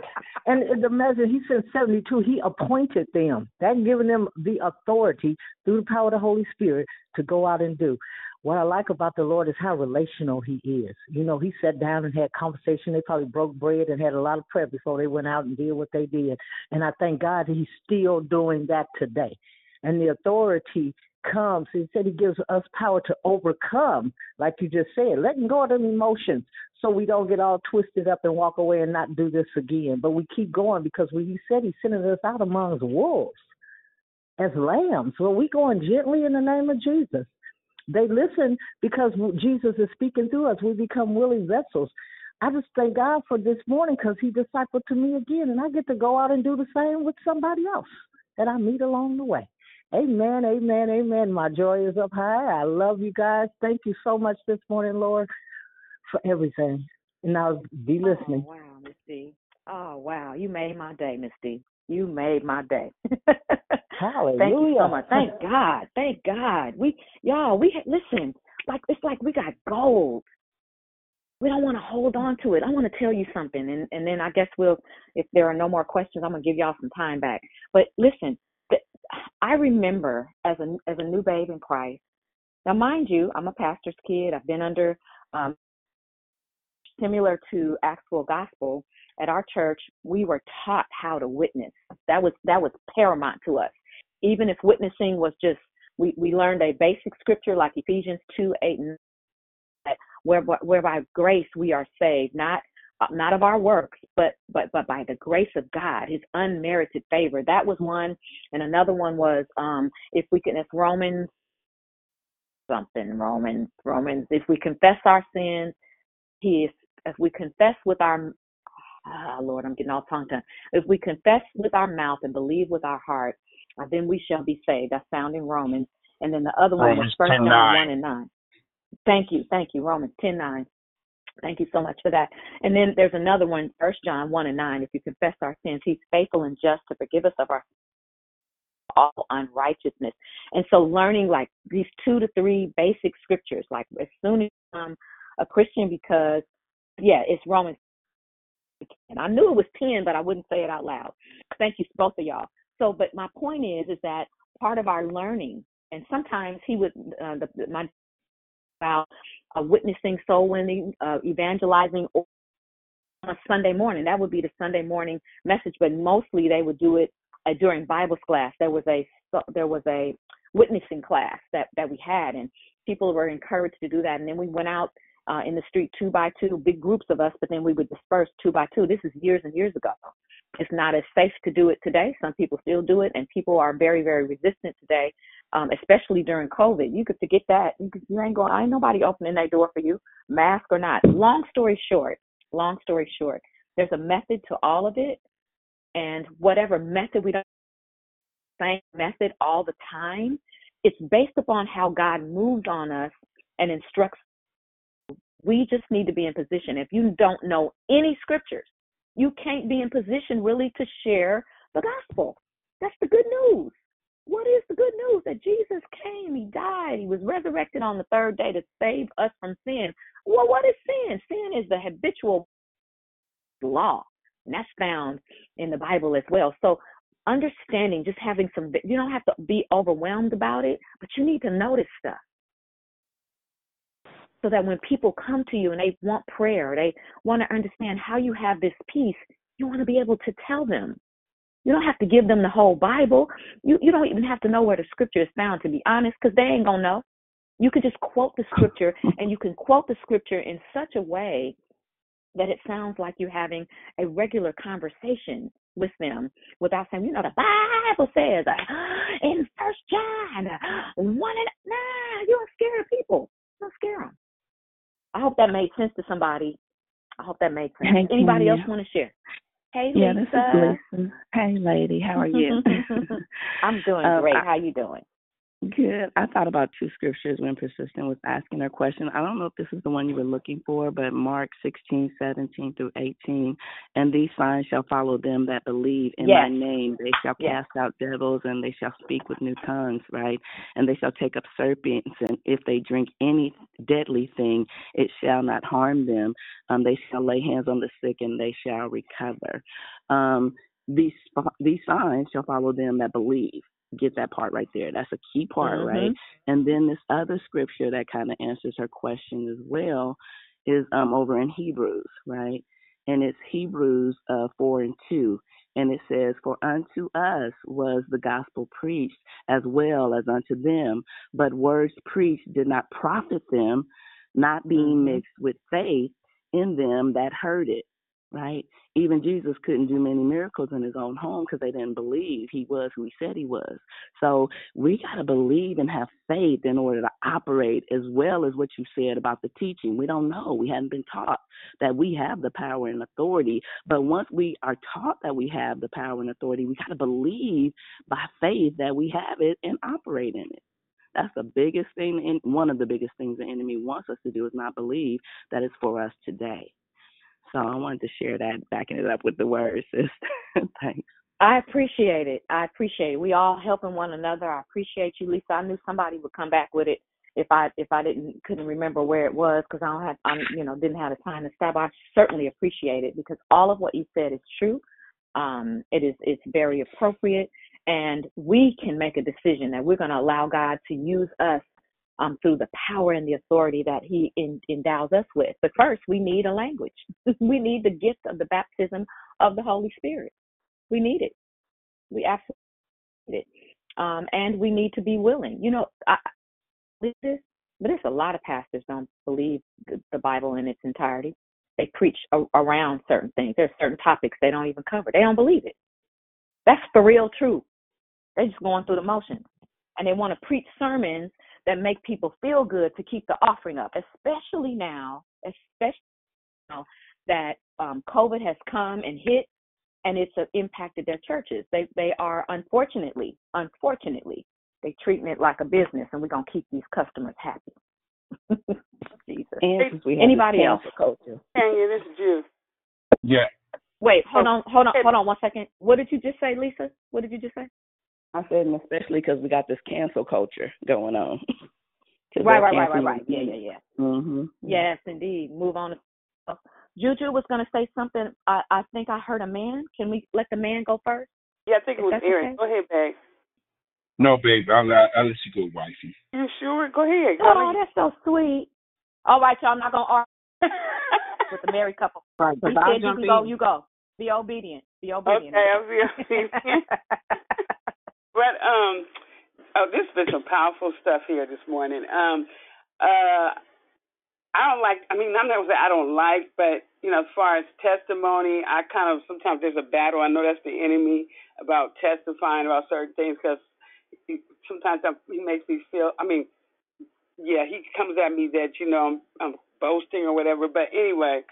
And the measure, he said 72, he appointed them. That giving them the authority through the power of the Holy Spirit to go out and do. What I like about the Lord is how relational he is. You know, he sat down and had conversation. They probably broke bread and had a lot of prayer before they went out and did what they did. And I thank God he's still doing that today. And the authority comes. He said he gives us power to overcome, like you just said, letting go of them emotions so we don't get all twisted up and walk away and not do this again. But we keep going because when he said He's sending us out amongst wolves as lambs. Well, we going gently in the name of Jesus. They listen because Jesus is speaking through us. We become willing vessels. I just thank God for this morning because He discipled to me again, and I get to go out and do the same with somebody else that I meet along the way. Amen, amen, amen. My joy is up high. I love you guys. Thank you so much this morning, Lord, for everything. And I'll be oh, listening. Oh, wow, Miss D. Oh, wow. You made my day, Miss D. You made my day. Hallelujah. Thank you so much. Thank God. Thank God. We y'all, we listen, like it's like we got gold. We don't want to hold on to it. I want to tell you something and and then I guess we'll if there are no more questions, I'm going to give y'all some time back. But listen, I remember as a as a new babe in Christ. Now mind you, I'm a pastor's kid. I've been under um similar to actual gospel at our church, we were taught how to witness. That was that was paramount to us. Even if witnessing was just we, we learned a basic scripture like Ephesians two eight and whereby, whereby grace we are saved, not not of our works, but but but by the grace of God, His unmerited favor. That was one, and another one was um if we can, if Romans something Romans Romans. If we confess our sins, He is. If we confess with our ah, Lord, I'm getting all tongue tied. If we confess with our mouth and believe with our heart, then we shall be saved. That's found in Romans. And then the other one was First John 1 and 9. Thank you. Thank you. Romans 10 9. Thank you so much for that. And then there's another one, First John 1 and 9. If you confess our sins, he's faithful and just to forgive us of our all unrighteousness. And so learning like these two to three basic scriptures, like as soon as I'm a Christian, because yeah, it's Romans. And I knew it was 10, but I wouldn't say it out loud. Thank you, both of y'all. So, but my point is, is that part of our learning, and sometimes he would, uh, the, my about uh, witnessing, soul winning, uh, evangelizing on a Sunday morning. That would be the Sunday morning message, but mostly they would do it uh, during Bible class. There was a there was a witnessing class that that we had, and people were encouraged to do that. And then we went out uh, in the street two by two, big groups of us, but then we would disperse two by two. This is years and years ago. It's not as safe to do it today. Some people still do it, and people are very, very resistant today, um, especially during COVID. You could forget that. You, could, you ain't going. I ain't nobody opening that door for you, mask or not. Long story short, long story short, there's a method to all of it, and whatever method we don't same method all the time. It's based upon how God moves on us and instructs we just need to be in position. If you don't know any scriptures, you can't be in position really to share the gospel. That's the good news. What is the good news? That Jesus came, He died, He was resurrected on the third day to save us from sin. Well, what is sin? Sin is the habitual law, and that's found in the Bible as well. So, understanding, just having some, you don't have to be overwhelmed about it, but you need to notice stuff so that when people come to you and they want prayer, they want to understand how you have this peace, you want to be able to tell them. You don't have to give them the whole Bible. You you don't even have to know where the scripture is found to be honest, because they ain't gonna know. You can just quote the scripture and you can quote the scripture in such a way that it sounds like you're having a regular conversation with them without saying, you know, the Bible says uh, in First John uh, one and nah, you don't scare people. Don't scare them. I hope that made sense to somebody. I hope that made sense. Hey, Anybody else want to share? Hey, Yeah, Lisa. this is Lisa. Hey, lady, how are you? I'm doing Um, great. I- How you doing? Good. I thought about two scriptures when Persistent was asking her question. I don't know if this is the one you were looking for, but Mark sixteen seventeen through 18. And these signs shall follow them that believe in my name. They shall Yes. cast out devils and they shall speak with new tongues, right? And they shall take up serpents. And if they drink any deadly thing, it shall not harm them. Um, they shall lay hands on the sick and they shall recover. Um, these these signs shall follow them that believe get that part right there. That's a key part, Mhm. right? And then this other scripture that kind of answers her question as well is um over in Hebrews, right? And it's Hebrews uh four and two. And it says, For unto us was the gospel preached as well as unto them, but words preached did not profit them, not being Mhm. mixed with faith in them that heard it. Right? Even Jesus couldn't do many miracles in his own home because they didn't believe he was who he said he was. So we got to believe and have faith in order to operate as well as what you said about the teaching. We don't know. We haven't been taught that we have the power and authority. But once we are taught that we have the power and authority, we got to believe by faith that we have it and operate in it. That's the biggest thing, and one of the biggest things the enemy wants us to do is not believe that it's for us today. So I wanted to share that, backing it up with the words. Thanks. I appreciate it. I appreciate it. We all helping one another. I appreciate you, Lisa. I knew somebody would come back with it if I if I didn't couldn't remember where it was because I don't have I'm you know didn't have the time to stop. I certainly appreciate it because all of what you said is true. Um, it is it's very appropriate, and we can make a decision that we're going to allow God to use us um, through the power and the authority that He endows us with. But first, we need a language. we need the gift of the baptism of the Holy Spirit. We need it. We absolutely need it. Um, and we need to be willing. You know, I, this, but there's a lot of pastors don't believe the, the Bible in its entirety. They preach a, around certain things. There's certain topics they don't even cover. They don't believe it. That's the real truth. They're just going through the motions. And they want to preach sermons that make people feel good to keep the offering up, especially now, especially now that um, COVID has come and hit and it's uh, impacted their churches. They they are unfortunately, unfortunately, they treating it like a business, and we're gonna keep these customers happy. Jesus. And we Anybody else? Culture. Tania, this is Jude. Yeah. Wait, hold on, hold on, hold on one second. What did you just say, Lisa? What did you just say? I said, and especially because we got this cancel culture going on. 'Cause Right, they're right, right, right, right. Yeah, the- yeah, yeah. Mhm. Yes, indeed. Move on. Juju was going to say something. I, I think I heard a man. Can we let the man go first? Yeah, I think it was that's Aaron. okay. Go ahead, babe. No, babe, I'll, let- I'll let you go, wifey. You sure? Go ahead. Oh, that's so sweet. All right, y'all. I'm not going to argue with the married couple. Right, He 'cause I'll said you jump can go. You go. Be obedient. Be obedient. Okay, I'll be obedient. But um, oh, this has been some powerful stuff here this morning. Um, uh, I don't like. I mean, I'm not gonna say I don't like, but you know, as far as testimony, I kind of sometimes there's a battle. I know that's the enemy about testifying about certain things because sometimes I'm, he makes me feel. I mean, yeah, he comes at me that you know I'm, I'm boasting or whatever. But anyway,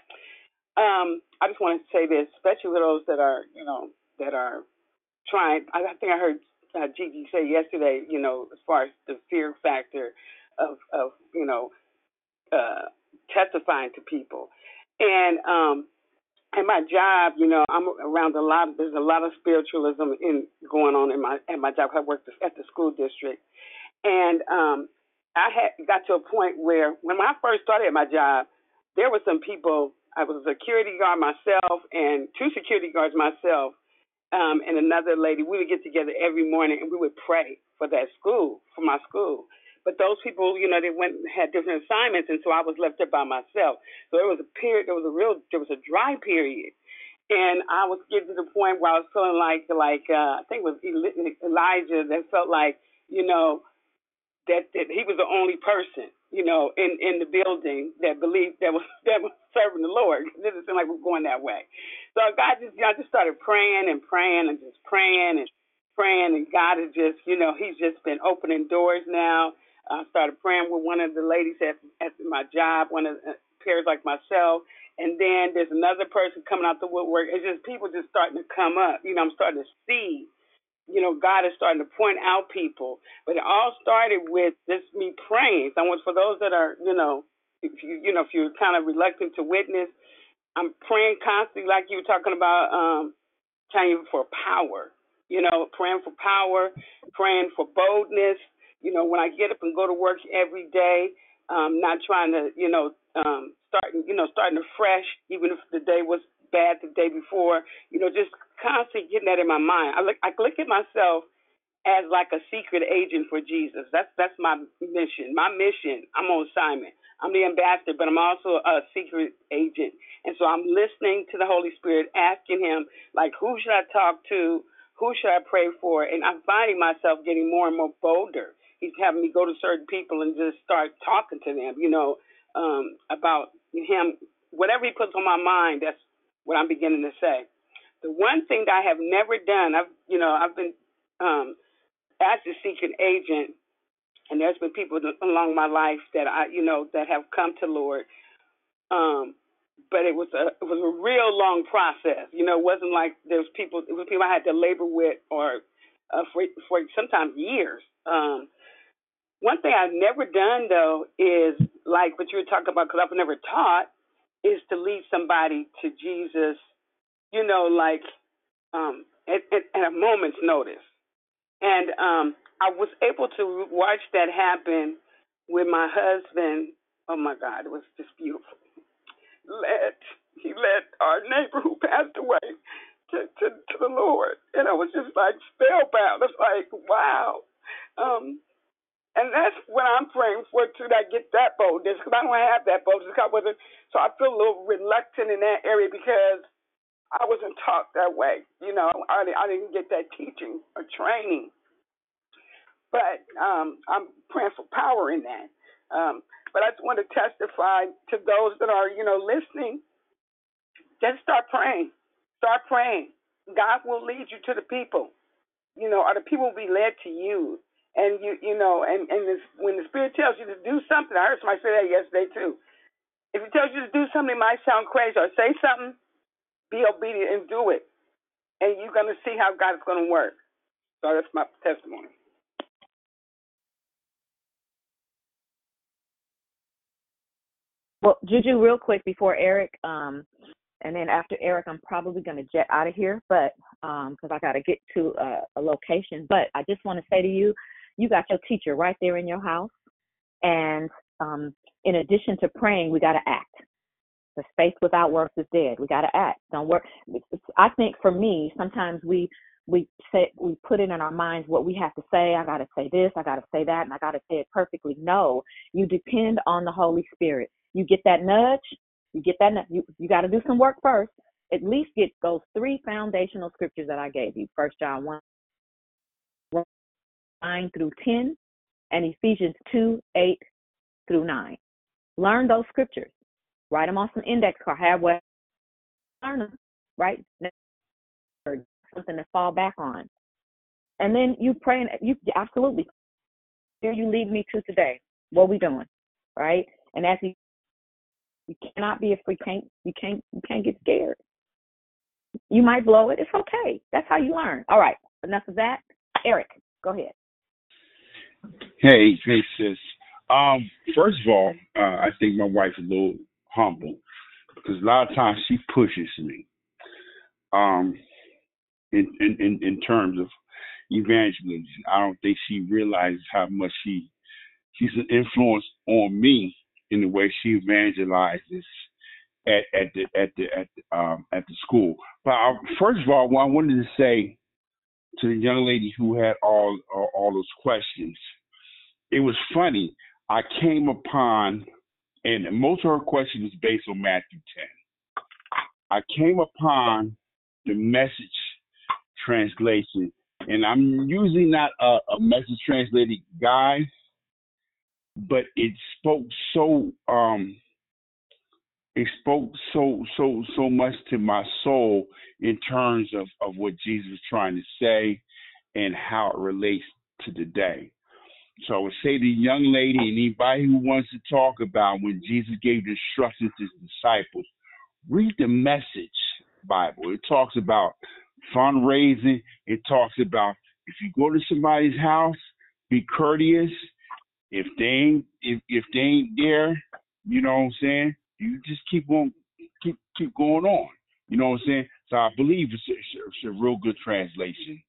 um, I just want to say this, especially those that are you know that are trying. I I think I heard uh, Gigi say yesterday, you know, as far as the fear factor of of you know uh, testifying to people, and um, at my job, you know, I'm around a lot. There's a lot of spiritualism in going on in my at my job. I work at the school district, and um, I had got to a point where when I first started at my job, there were some people. I was a security guard myself, and two security guards myself, um, and another lady. We would get together every morning and we would pray for that school, for my school. But those people, you know, they went had different assignments, and so I was left there by myself. So there was a period, there was a real, there was a dry period, and I was getting to the point where I was feeling like, like uh, I think it was Eli- Elijah that felt like, you know, that that he was the only person, you know, in in the building that believed that was that was serving the Lord. It didn't seem like we were going that way. So God just, I just started praying and praying and just praying and praying, and God is just, you know, He's just been opening doors now. I started praying with one of the ladies at at my job, one of the peers like myself, and then there's another person coming out the woodwork. It's just people just starting to come up. You know, I'm starting to see you know, God is starting to point out people. But it all started with just me praying. So I want for those that are, you know, if you you know, if you're kind of reluctant to witness, I'm praying constantly like you were talking about, um, praying for power. You know, praying for power, praying for boldness. You know, when I get up and go to work every day, um, not trying to, you know, um, starting, you know, starting afresh, even if the day was bad the day before. You know, just constantly getting that in my mind. I look, I look at myself as like a secret agent for Jesus. That's that's my mission. My mission. I'm on assignment. I'm the ambassador, but I'm also a secret agent. And so I'm listening to the Holy Spirit, asking him, like, who should I talk to? Who should I pray for? And I'm finding myself getting more and more bolder. He's having me go to certain people and just start talking to them, you know, um, about him. Whatever he puts on my mind, that's what I'm beginning to say. The one thing that I have never done, I've you know, I've been um, to seek an agent, and there's been people along my life that I you know that have come to Lord. Um, but it was a it was a real long process. You know, it wasn't like there was people it was people I had to labor with or uh, for for sometimes years. Um, one thing I've never done though is like what you were talking about because I've never taught is to lead somebody to Jesus. You know, like um, at, at, at a moment's notice, and um, I was able to watch that happen with my husband. Oh my God, it was just beautiful led he led our neighbor who passed away to, to, to the Lord. And I was just like spellbound. It's like, wow. Um, and that's what I'm praying for too, that get that boldness because I don't have that boldness. I wasn't, so I feel a little reluctant in that area because I wasn't taught that way. You know, I, I didn't get that teaching or training. But um, I'm praying for power in that. Um, but I just want to testify to those that are, you know, listening. Just start praying. Start praying. God will lead you to the people. You know, or the people will be led to you. And you, you know, and and this, when the Spirit tells you to do something, I heard somebody say that yesterday too. If He tells you to do something, it might sound crazy, or say something, be obedient and do it, and you're gonna see how God is gonna work. So that's my testimony. Well, Juju, real quick before Eric, um, and then after Eric, I'm probably going to jet out of here, but because um, I got to get to a, a location. But I just want to say to you, you got your teacher right there in your house, and um, in addition to praying, we got to act. The faith without works is dead. We got to act. Don't work. I think for me, sometimes we we say we put it in our minds what we have to say. I got to say this. I got to say that, and I got to say it perfectly. No, you depend on the Holy Spirit you get that nudge, you get that you you got to do some work first. At least get those three foundational scriptures that I gave you: First John one, nine through ten, and Ephesians two eight through nine. Learn those scriptures. Write them on some index card. Have what learn them. Right, something to fall back on, and then you pray. And you absolutely. Here you lead me to today. What we doing, right? And as you you cannot be a free can't you can't you can't get scared. You might blow it. It's okay. That's how you learn. All right. Enough of that. Eric, go ahead. Hey, hey sis. Um, first of all, uh, I think my wife is a little humble because a lot of times she pushes me. Um, in in in, in terms of evangelism, I don't think she realizes how much she she's an influence on me in the way she evangelizes at at the at the at the, um, at the school. But I, uh, first of all, what I wanted to say to the young lady who had all all, all those questions, it was funny. I came upon, and most of her questions was based on Matthew ten. I came upon the message translation, and I'm usually not a, a message translated guy but it spoke so um it spoke so so so much to my soul in terms of of what Jesus was trying to say and how it relates to today. So I would say to the young lady anybody who wants to talk about when Jesus gave instructions to his disciples, read the message Bible. It talks about fundraising. It talks about if you go to somebody's house, be courteous if they ain't if if they ain't there, you know what I'm saying? You just keep on keep keep going on. You know what I'm saying? So I believe it's a, it's a real good translation.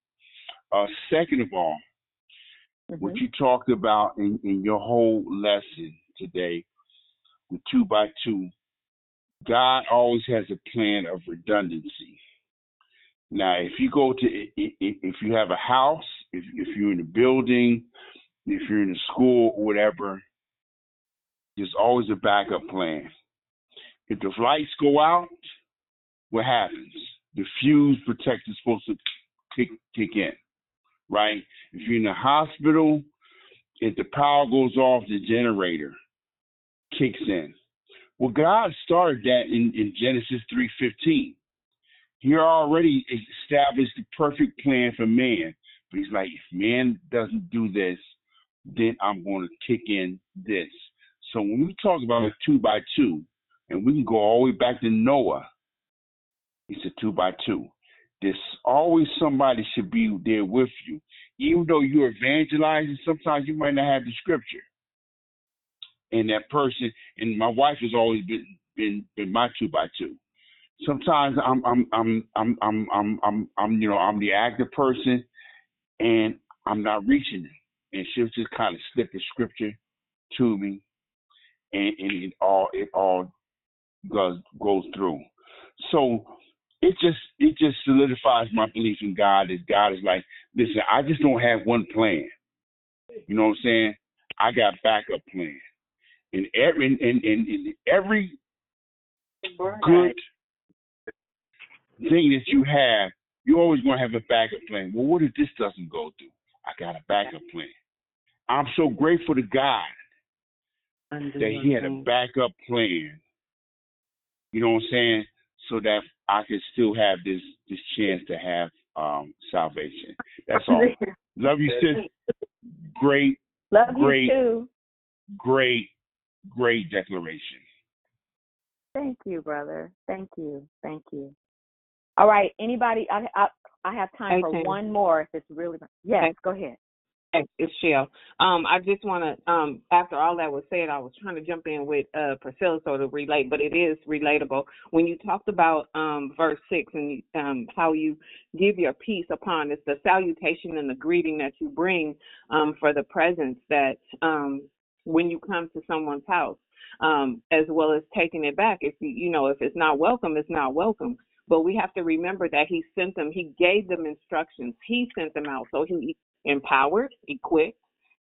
Uh, second of all, mm-hmm. what you talked about in, in your whole lesson today, the two by two, God always has a plan of redundancy. Now, if you go to if you have a house, if if you're in a building, if you're in school or whatever, there's always a backup plan. If the lights go out, what happens? The fuse protector is supposed to kick kick in, right? If you're in a hospital, if the power goes off, the generator kicks in. Well, God started that in, in Genesis 3:15. He already established the perfect plan for man. But he's like, if man doesn't do this, then I'm going to kick in this. So when we talk about a two by two, and we can go all the way back to Noah, it's a two by two. There's always somebody should be there with you. Even though you're evangelizing, sometimes you might not have the scripture. And that person, and my wife has always been been been my two by two. Sometimes I'm I'm I'm I'm I'm I'm I'm, I'm you know I'm the active person, and I'm not reaching it, and she was just kind of slipping scripture to me, and, and it all it all goes goes through. So it just it just solidifies my belief in God that God is like, listen, I just don't have one plan. You know what I'm saying? I got backup plan. And every in, in, in every good thing that you have, you're always gonna have a backup plan. Well, what if this doesn't go through? I got a backup plan. I'm so grateful to God that He had a backup plan. You know what I'm saying? So that I could still have this this chance to have um salvation. That's all. Love you, sis. Great, Love great, you too. great, great declaration. Thank you, brother. Thank you. Thank you. All right. Anybody? I I, I have time for Okay. one more. If it's really yes, Okay. go ahead. It's. Um, I just want to, um, after all that was said, I was trying to jump in with uh, Priscilla so to relate, but it is relatable. When you talked about um, verse 6 and um, how you give your peace upon it's the salutation and the greeting that you bring um, for the presence that um, when you come to someone's house, um, as well as taking it back. If you know, if it's not welcome, it's not welcome. But we have to remember that he sent them, he gave them instructions, he sent them out. So he empowered, equipped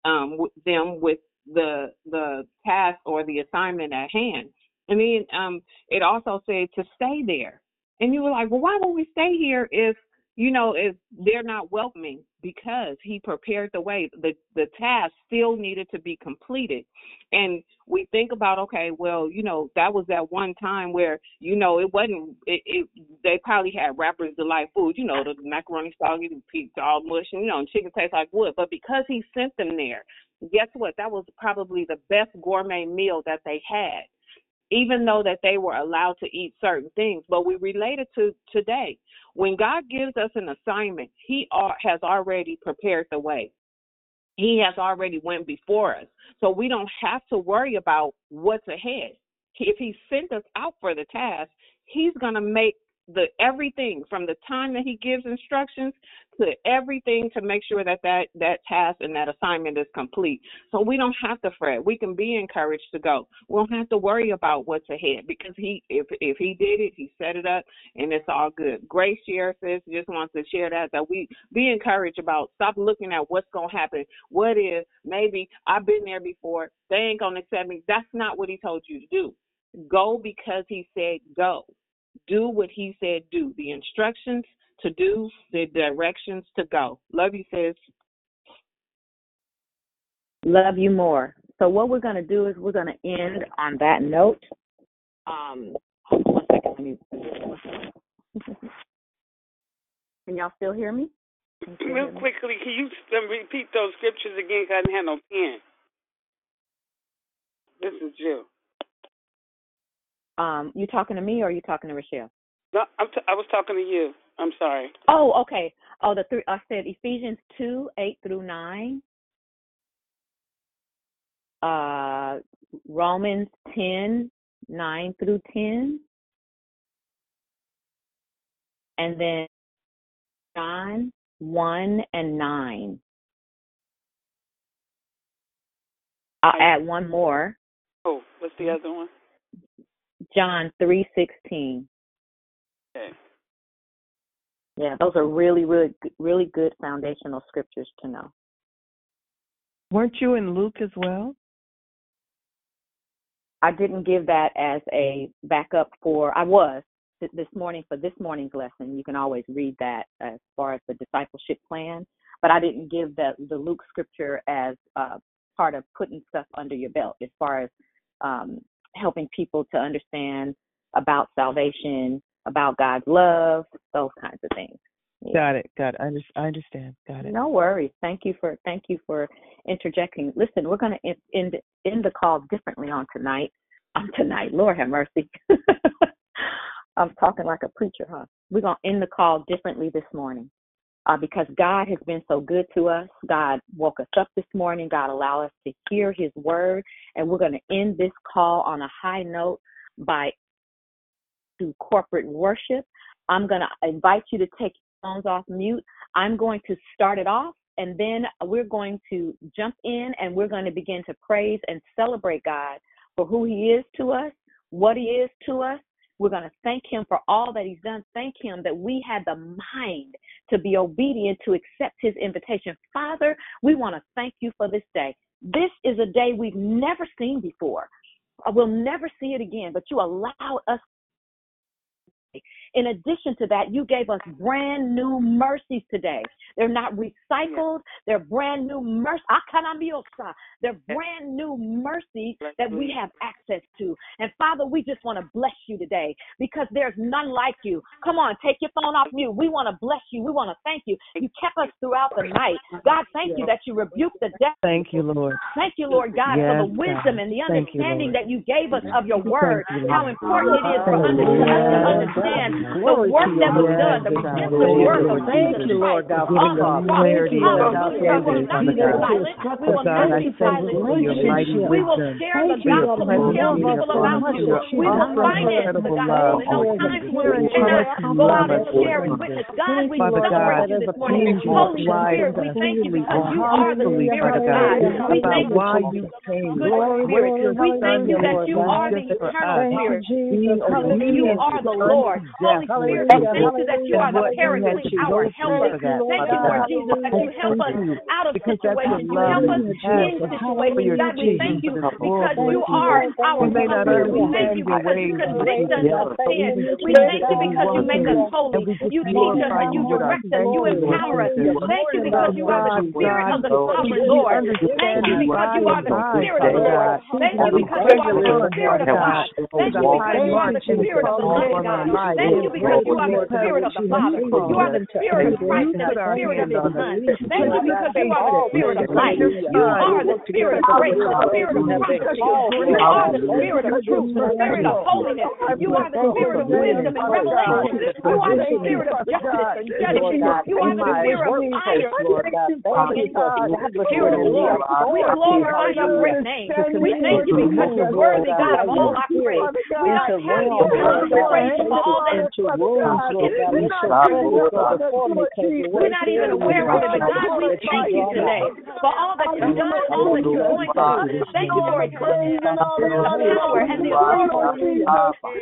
um, them with the the task or the assignment at hand. And then um, it also said to stay there. And you were like, well, why would we stay here if you know if they're not welcoming? Because he prepared the way. The the task still needed to be completed. And we think about okay, well, you know, that was that one time where you know it wasn't. It, it they probably had rappers delight food, you know, the macaroni soggy, the pizza all mush, and you know, and chicken tastes like wood. But because he sent them there, guess what? That was probably the best gourmet meal that they had even though that they were allowed to eat certain things. But we relate it to today. When God gives us an assignment, He has already prepared the way. He has already went before us. So we don't have to worry about what's ahead. If He sent us out for the task, He's to make the everything from the time that He gives instructions to everything to make sure that that that task and that assignment is complete. So we don't have to fret. We can be encouraged to go. We don't have to worry about what's ahead because he if if he did it, he set it up and it's all good. Grace share says just wants to share that that we be encouraged about stop looking at what's gonna happen. What if maybe I've been there before, they ain't gonna accept me. That's not what he told you to do. Go because he said go. Do what he said do. The instructions to do, the directions to go. Love you, sis. Love you more. So what we're going to do is we're going to end on that note. Um, hold on one second. Let me. Can y'all still hear me? Still Real hear me? quickly, can you um, repeat those scriptures again? Cause I didn't have no pen. This is Jill. Um, you talking to me or are you talking to Rochelle? No, I'm t- I was talking to you. I'm sorry. Oh, okay. Oh, the three. I said Ephesians two eight through nine. Uh, Romans ten nine through ten, and then John one and nine. I'll add one more. Oh, what's the other one? John three sixteen. Okay. Yeah, those are really, really, really good foundational scriptures to know. Weren't you in Luke as well? I didn't give that as a backup for. I was this morning for this morning's lesson. You can always read that as far as the discipleship plan, but I didn't give the the Luke scripture as uh, part of putting stuff under your belt as far as um, helping people to understand about salvation, about God's love, those kinds of things. Yeah. Got it. Got it. I, under, I understand. Got it. No worries. Thank you for thank you for interjecting. Listen, we're going to end, end end the call differently on tonight. On tonight, Lord have mercy. I'm talking like a preacher, huh? We're going to end the call differently this morning uh, because God has been so good to us. God woke us up this morning. God allowed us to hear His word, and we're going to end this call on a high note by to corporate worship. I'm going to invite you to take your phones off mute. I'm going to start it off, and then we're going to jump in and we're going to begin to praise and celebrate God for who He is to us, what He is to us, we're going to thank him for all that he's done. Thank him that we had the mind to be obedient to accept his invitation. Father, we want to thank you for this day. This is a day we've never seen before. Uh, we'll never see it again, but you allowed us in addition to that, you gave us brand new mercies today. They're not recycled, they're brand new mercy. They're brand new mercies that we have access to. And Father, we just want to bless you today because there's none like you. Come on, take your phone off mute. We want to bless you. We want to thank you. You kept us throughout the night. God, thank you that you rebuked the devil. Thank you, Lord. Thank you, Lord God, yes, for the wisdom God. and the Thank you, understanding that you gave us of your word. you, How important it is for Thank under- you, us to understand the work you, that was done, the redemptive work of Jesus Christ God, on for the the cross. clarity of Lord our God, Hallelujah. We will understanding, not Father be God. silent. We will God, not I be thank silent. you for your mighty We will wisdom, share the gospel and tell people about you. We will finance the gospel in those times when we cannot go out and us, share and Jesus. witness. God, we celebrate you this morning. Holy Spirit, we thank you because you are the Spirit of God. We thank you for you came, good Spirit. We thank you that you are the eternal us, Spirit. You are the Lord. Holy Spirit, thank you that you are the what you had paraclete, our helper. Thank you, Lord Jesus, that you help us out of because that's your situations. You help us in situations. God, we thank you because you are our We may not comforter. We thank you because you convict us of sin. We thank you because you make us holy. and we just You teach us and you you with our direct us. You empower us. Thank you because you are the spirit of the sovereign Lord. Thank you because you are the spirit of the Lord. Thank you because you are the spirit of God. Thank you because you are the spirit of the loving God. Thank you because you are the spirit of the Father. you You are the spirit of Christ and the spirit of hand the on us, Son. Thank you you because you are the spirit of life. You are the spirit of grace, the spirit of prophecy. You are the spirit of truth, the spirit of holiness. You are the spirit of wisdom and revelation. You are the spirit of justice and judgment. you You are the spirit of fire. Lord God. Thank you, God, Spirit of glory. We glorify your great name. We thank you because you're worthy, God, of all our praise. We don't have the ability to God, praise you all that into rooms, Lord God. We're Let your presence go before me, because your we're not even aware of it, but God, we thank you today for all that you've done, all that you're going do. Thank you for equipping the power and the authority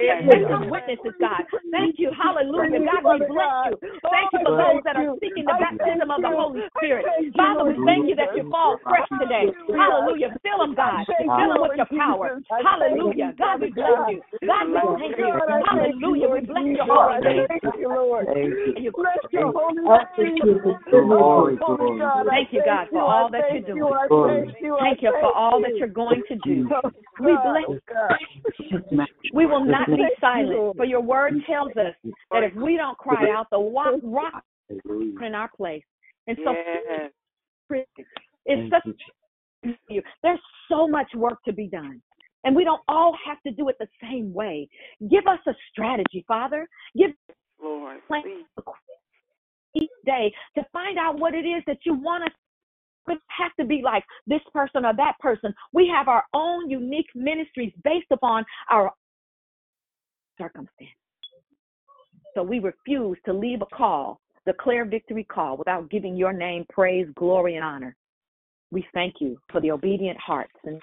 effective witnesses, God. Thank you. Hallelujah. God, we bless you. Thank you for those that are seeking the baptism of the Holy Spirit. Father, we thank you that you fall fresh today. Hallelujah. Fill them, God. Fill them with your power. Hallelujah. God, we bless you. God, we thank you. Hallelujah. We bless your holy name. Thank you, Lord. You- Bless your holy Glory, Holy God, Thank you, God, for all that you're thank doing. you, thank you, Thank you for all that you. you're going to do. We bless We will not be silent, for your word tells us that if we don't cry out, the wa- rock in our place. And so it's such you. There's so much work to be done. And we don't all have to do it the same way. Give us a strategy, Father. Give Lord, plan each day to find out what it is that you want us it have to be like this person or that person. We have our own unique ministries based upon our circumstance. So we refuse to leave a call, declare victory call, without giving your name praise, glory, and honor. We thank you for the obedient hearts and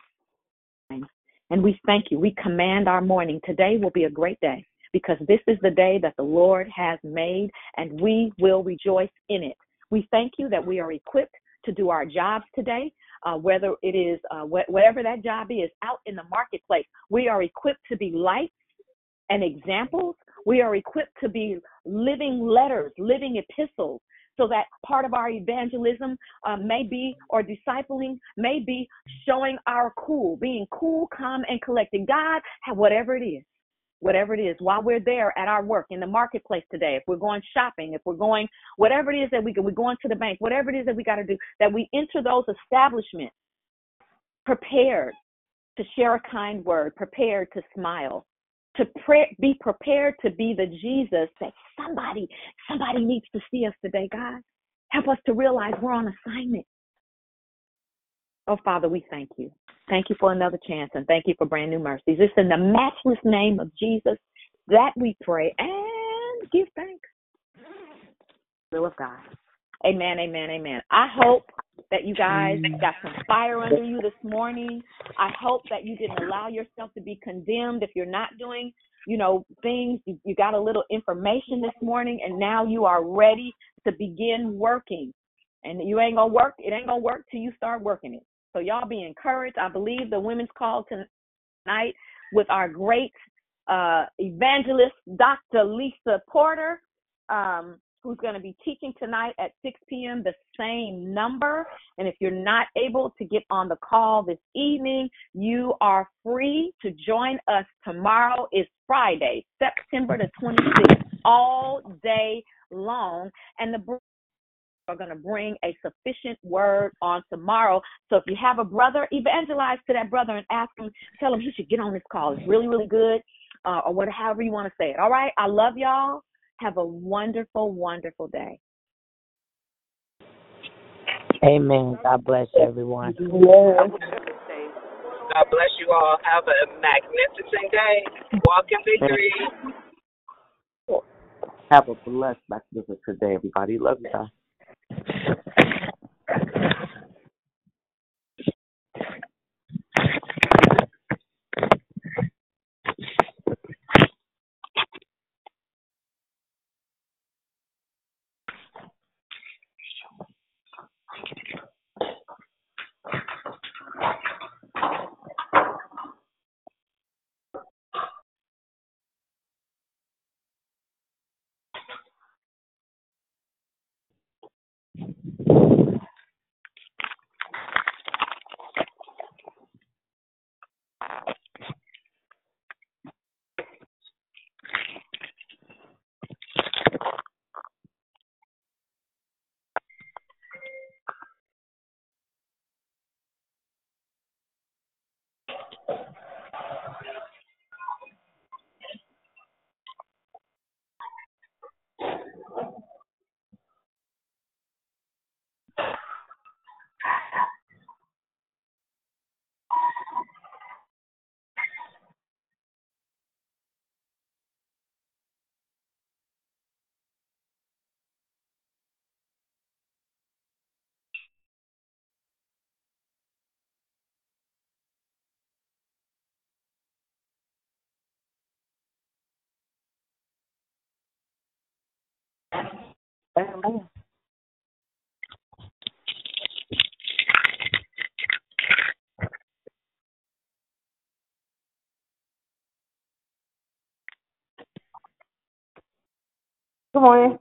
and we thank you. We command our morning. Today will be a great day because this is the day that the Lord has made and we will rejoice in it. We thank you that we are equipped to do our jobs today, uh, whether it is uh, wh- whatever that job is out in the marketplace. We are equipped to be lights and examples. We are equipped to be living letters, living epistles, so that part of our evangelism uh, may be, or discipling, may be showing our cool, being cool, calm, and collected. God, whatever it is, whatever it is, while we're there at our work in the marketplace today, if we're going shopping, if we're going, whatever it is that we can, we're going to the bank, whatever it is that we got to do, that we enter those establishments prepared to share a kind word, prepared to smile, to be prepared to be the Jesus that somebody, somebody needs to see us today, God. Help us to realize we're on assignment. Oh, Father, we thank you. Thank you for another chance and thank you for brand new mercies. It's in the matchless name of Jesus that we pray and give thanks. Will of God. Amen, amen, amen. I hope that you guys got some fire under you this morning. I hope that you didn't allow yourself to be condemned if you're not doing, you know, things. You, you got a little information this morning and now you are ready to begin working. And you ain't gonna work, it ain't gonna work till you start working it. So y'all be encouraged. I believe the women's call tonight with our great uh, evangelist, Dr. Lisa Porter, um, who's going to be teaching tonight at 6 p.m. the same number. And if you're not able to get on the call this evening, you are free to join us tomorrow. is Friday, September the 26th, all day long. And the are going to bring a sufficient word on tomorrow. So if you have a brother, evangelize to that brother and ask him, tell him he should get on this call. It's really, really good, uh, or whatever, you want to say it. All right. I love y'all. Have a wonderful, wonderful day. Amen. God bless everyone. God bless you all. Have a magnificent day. Walk in victory. Have a blessed, magnificent day, everybody. Love you guys. Amen. Good morning.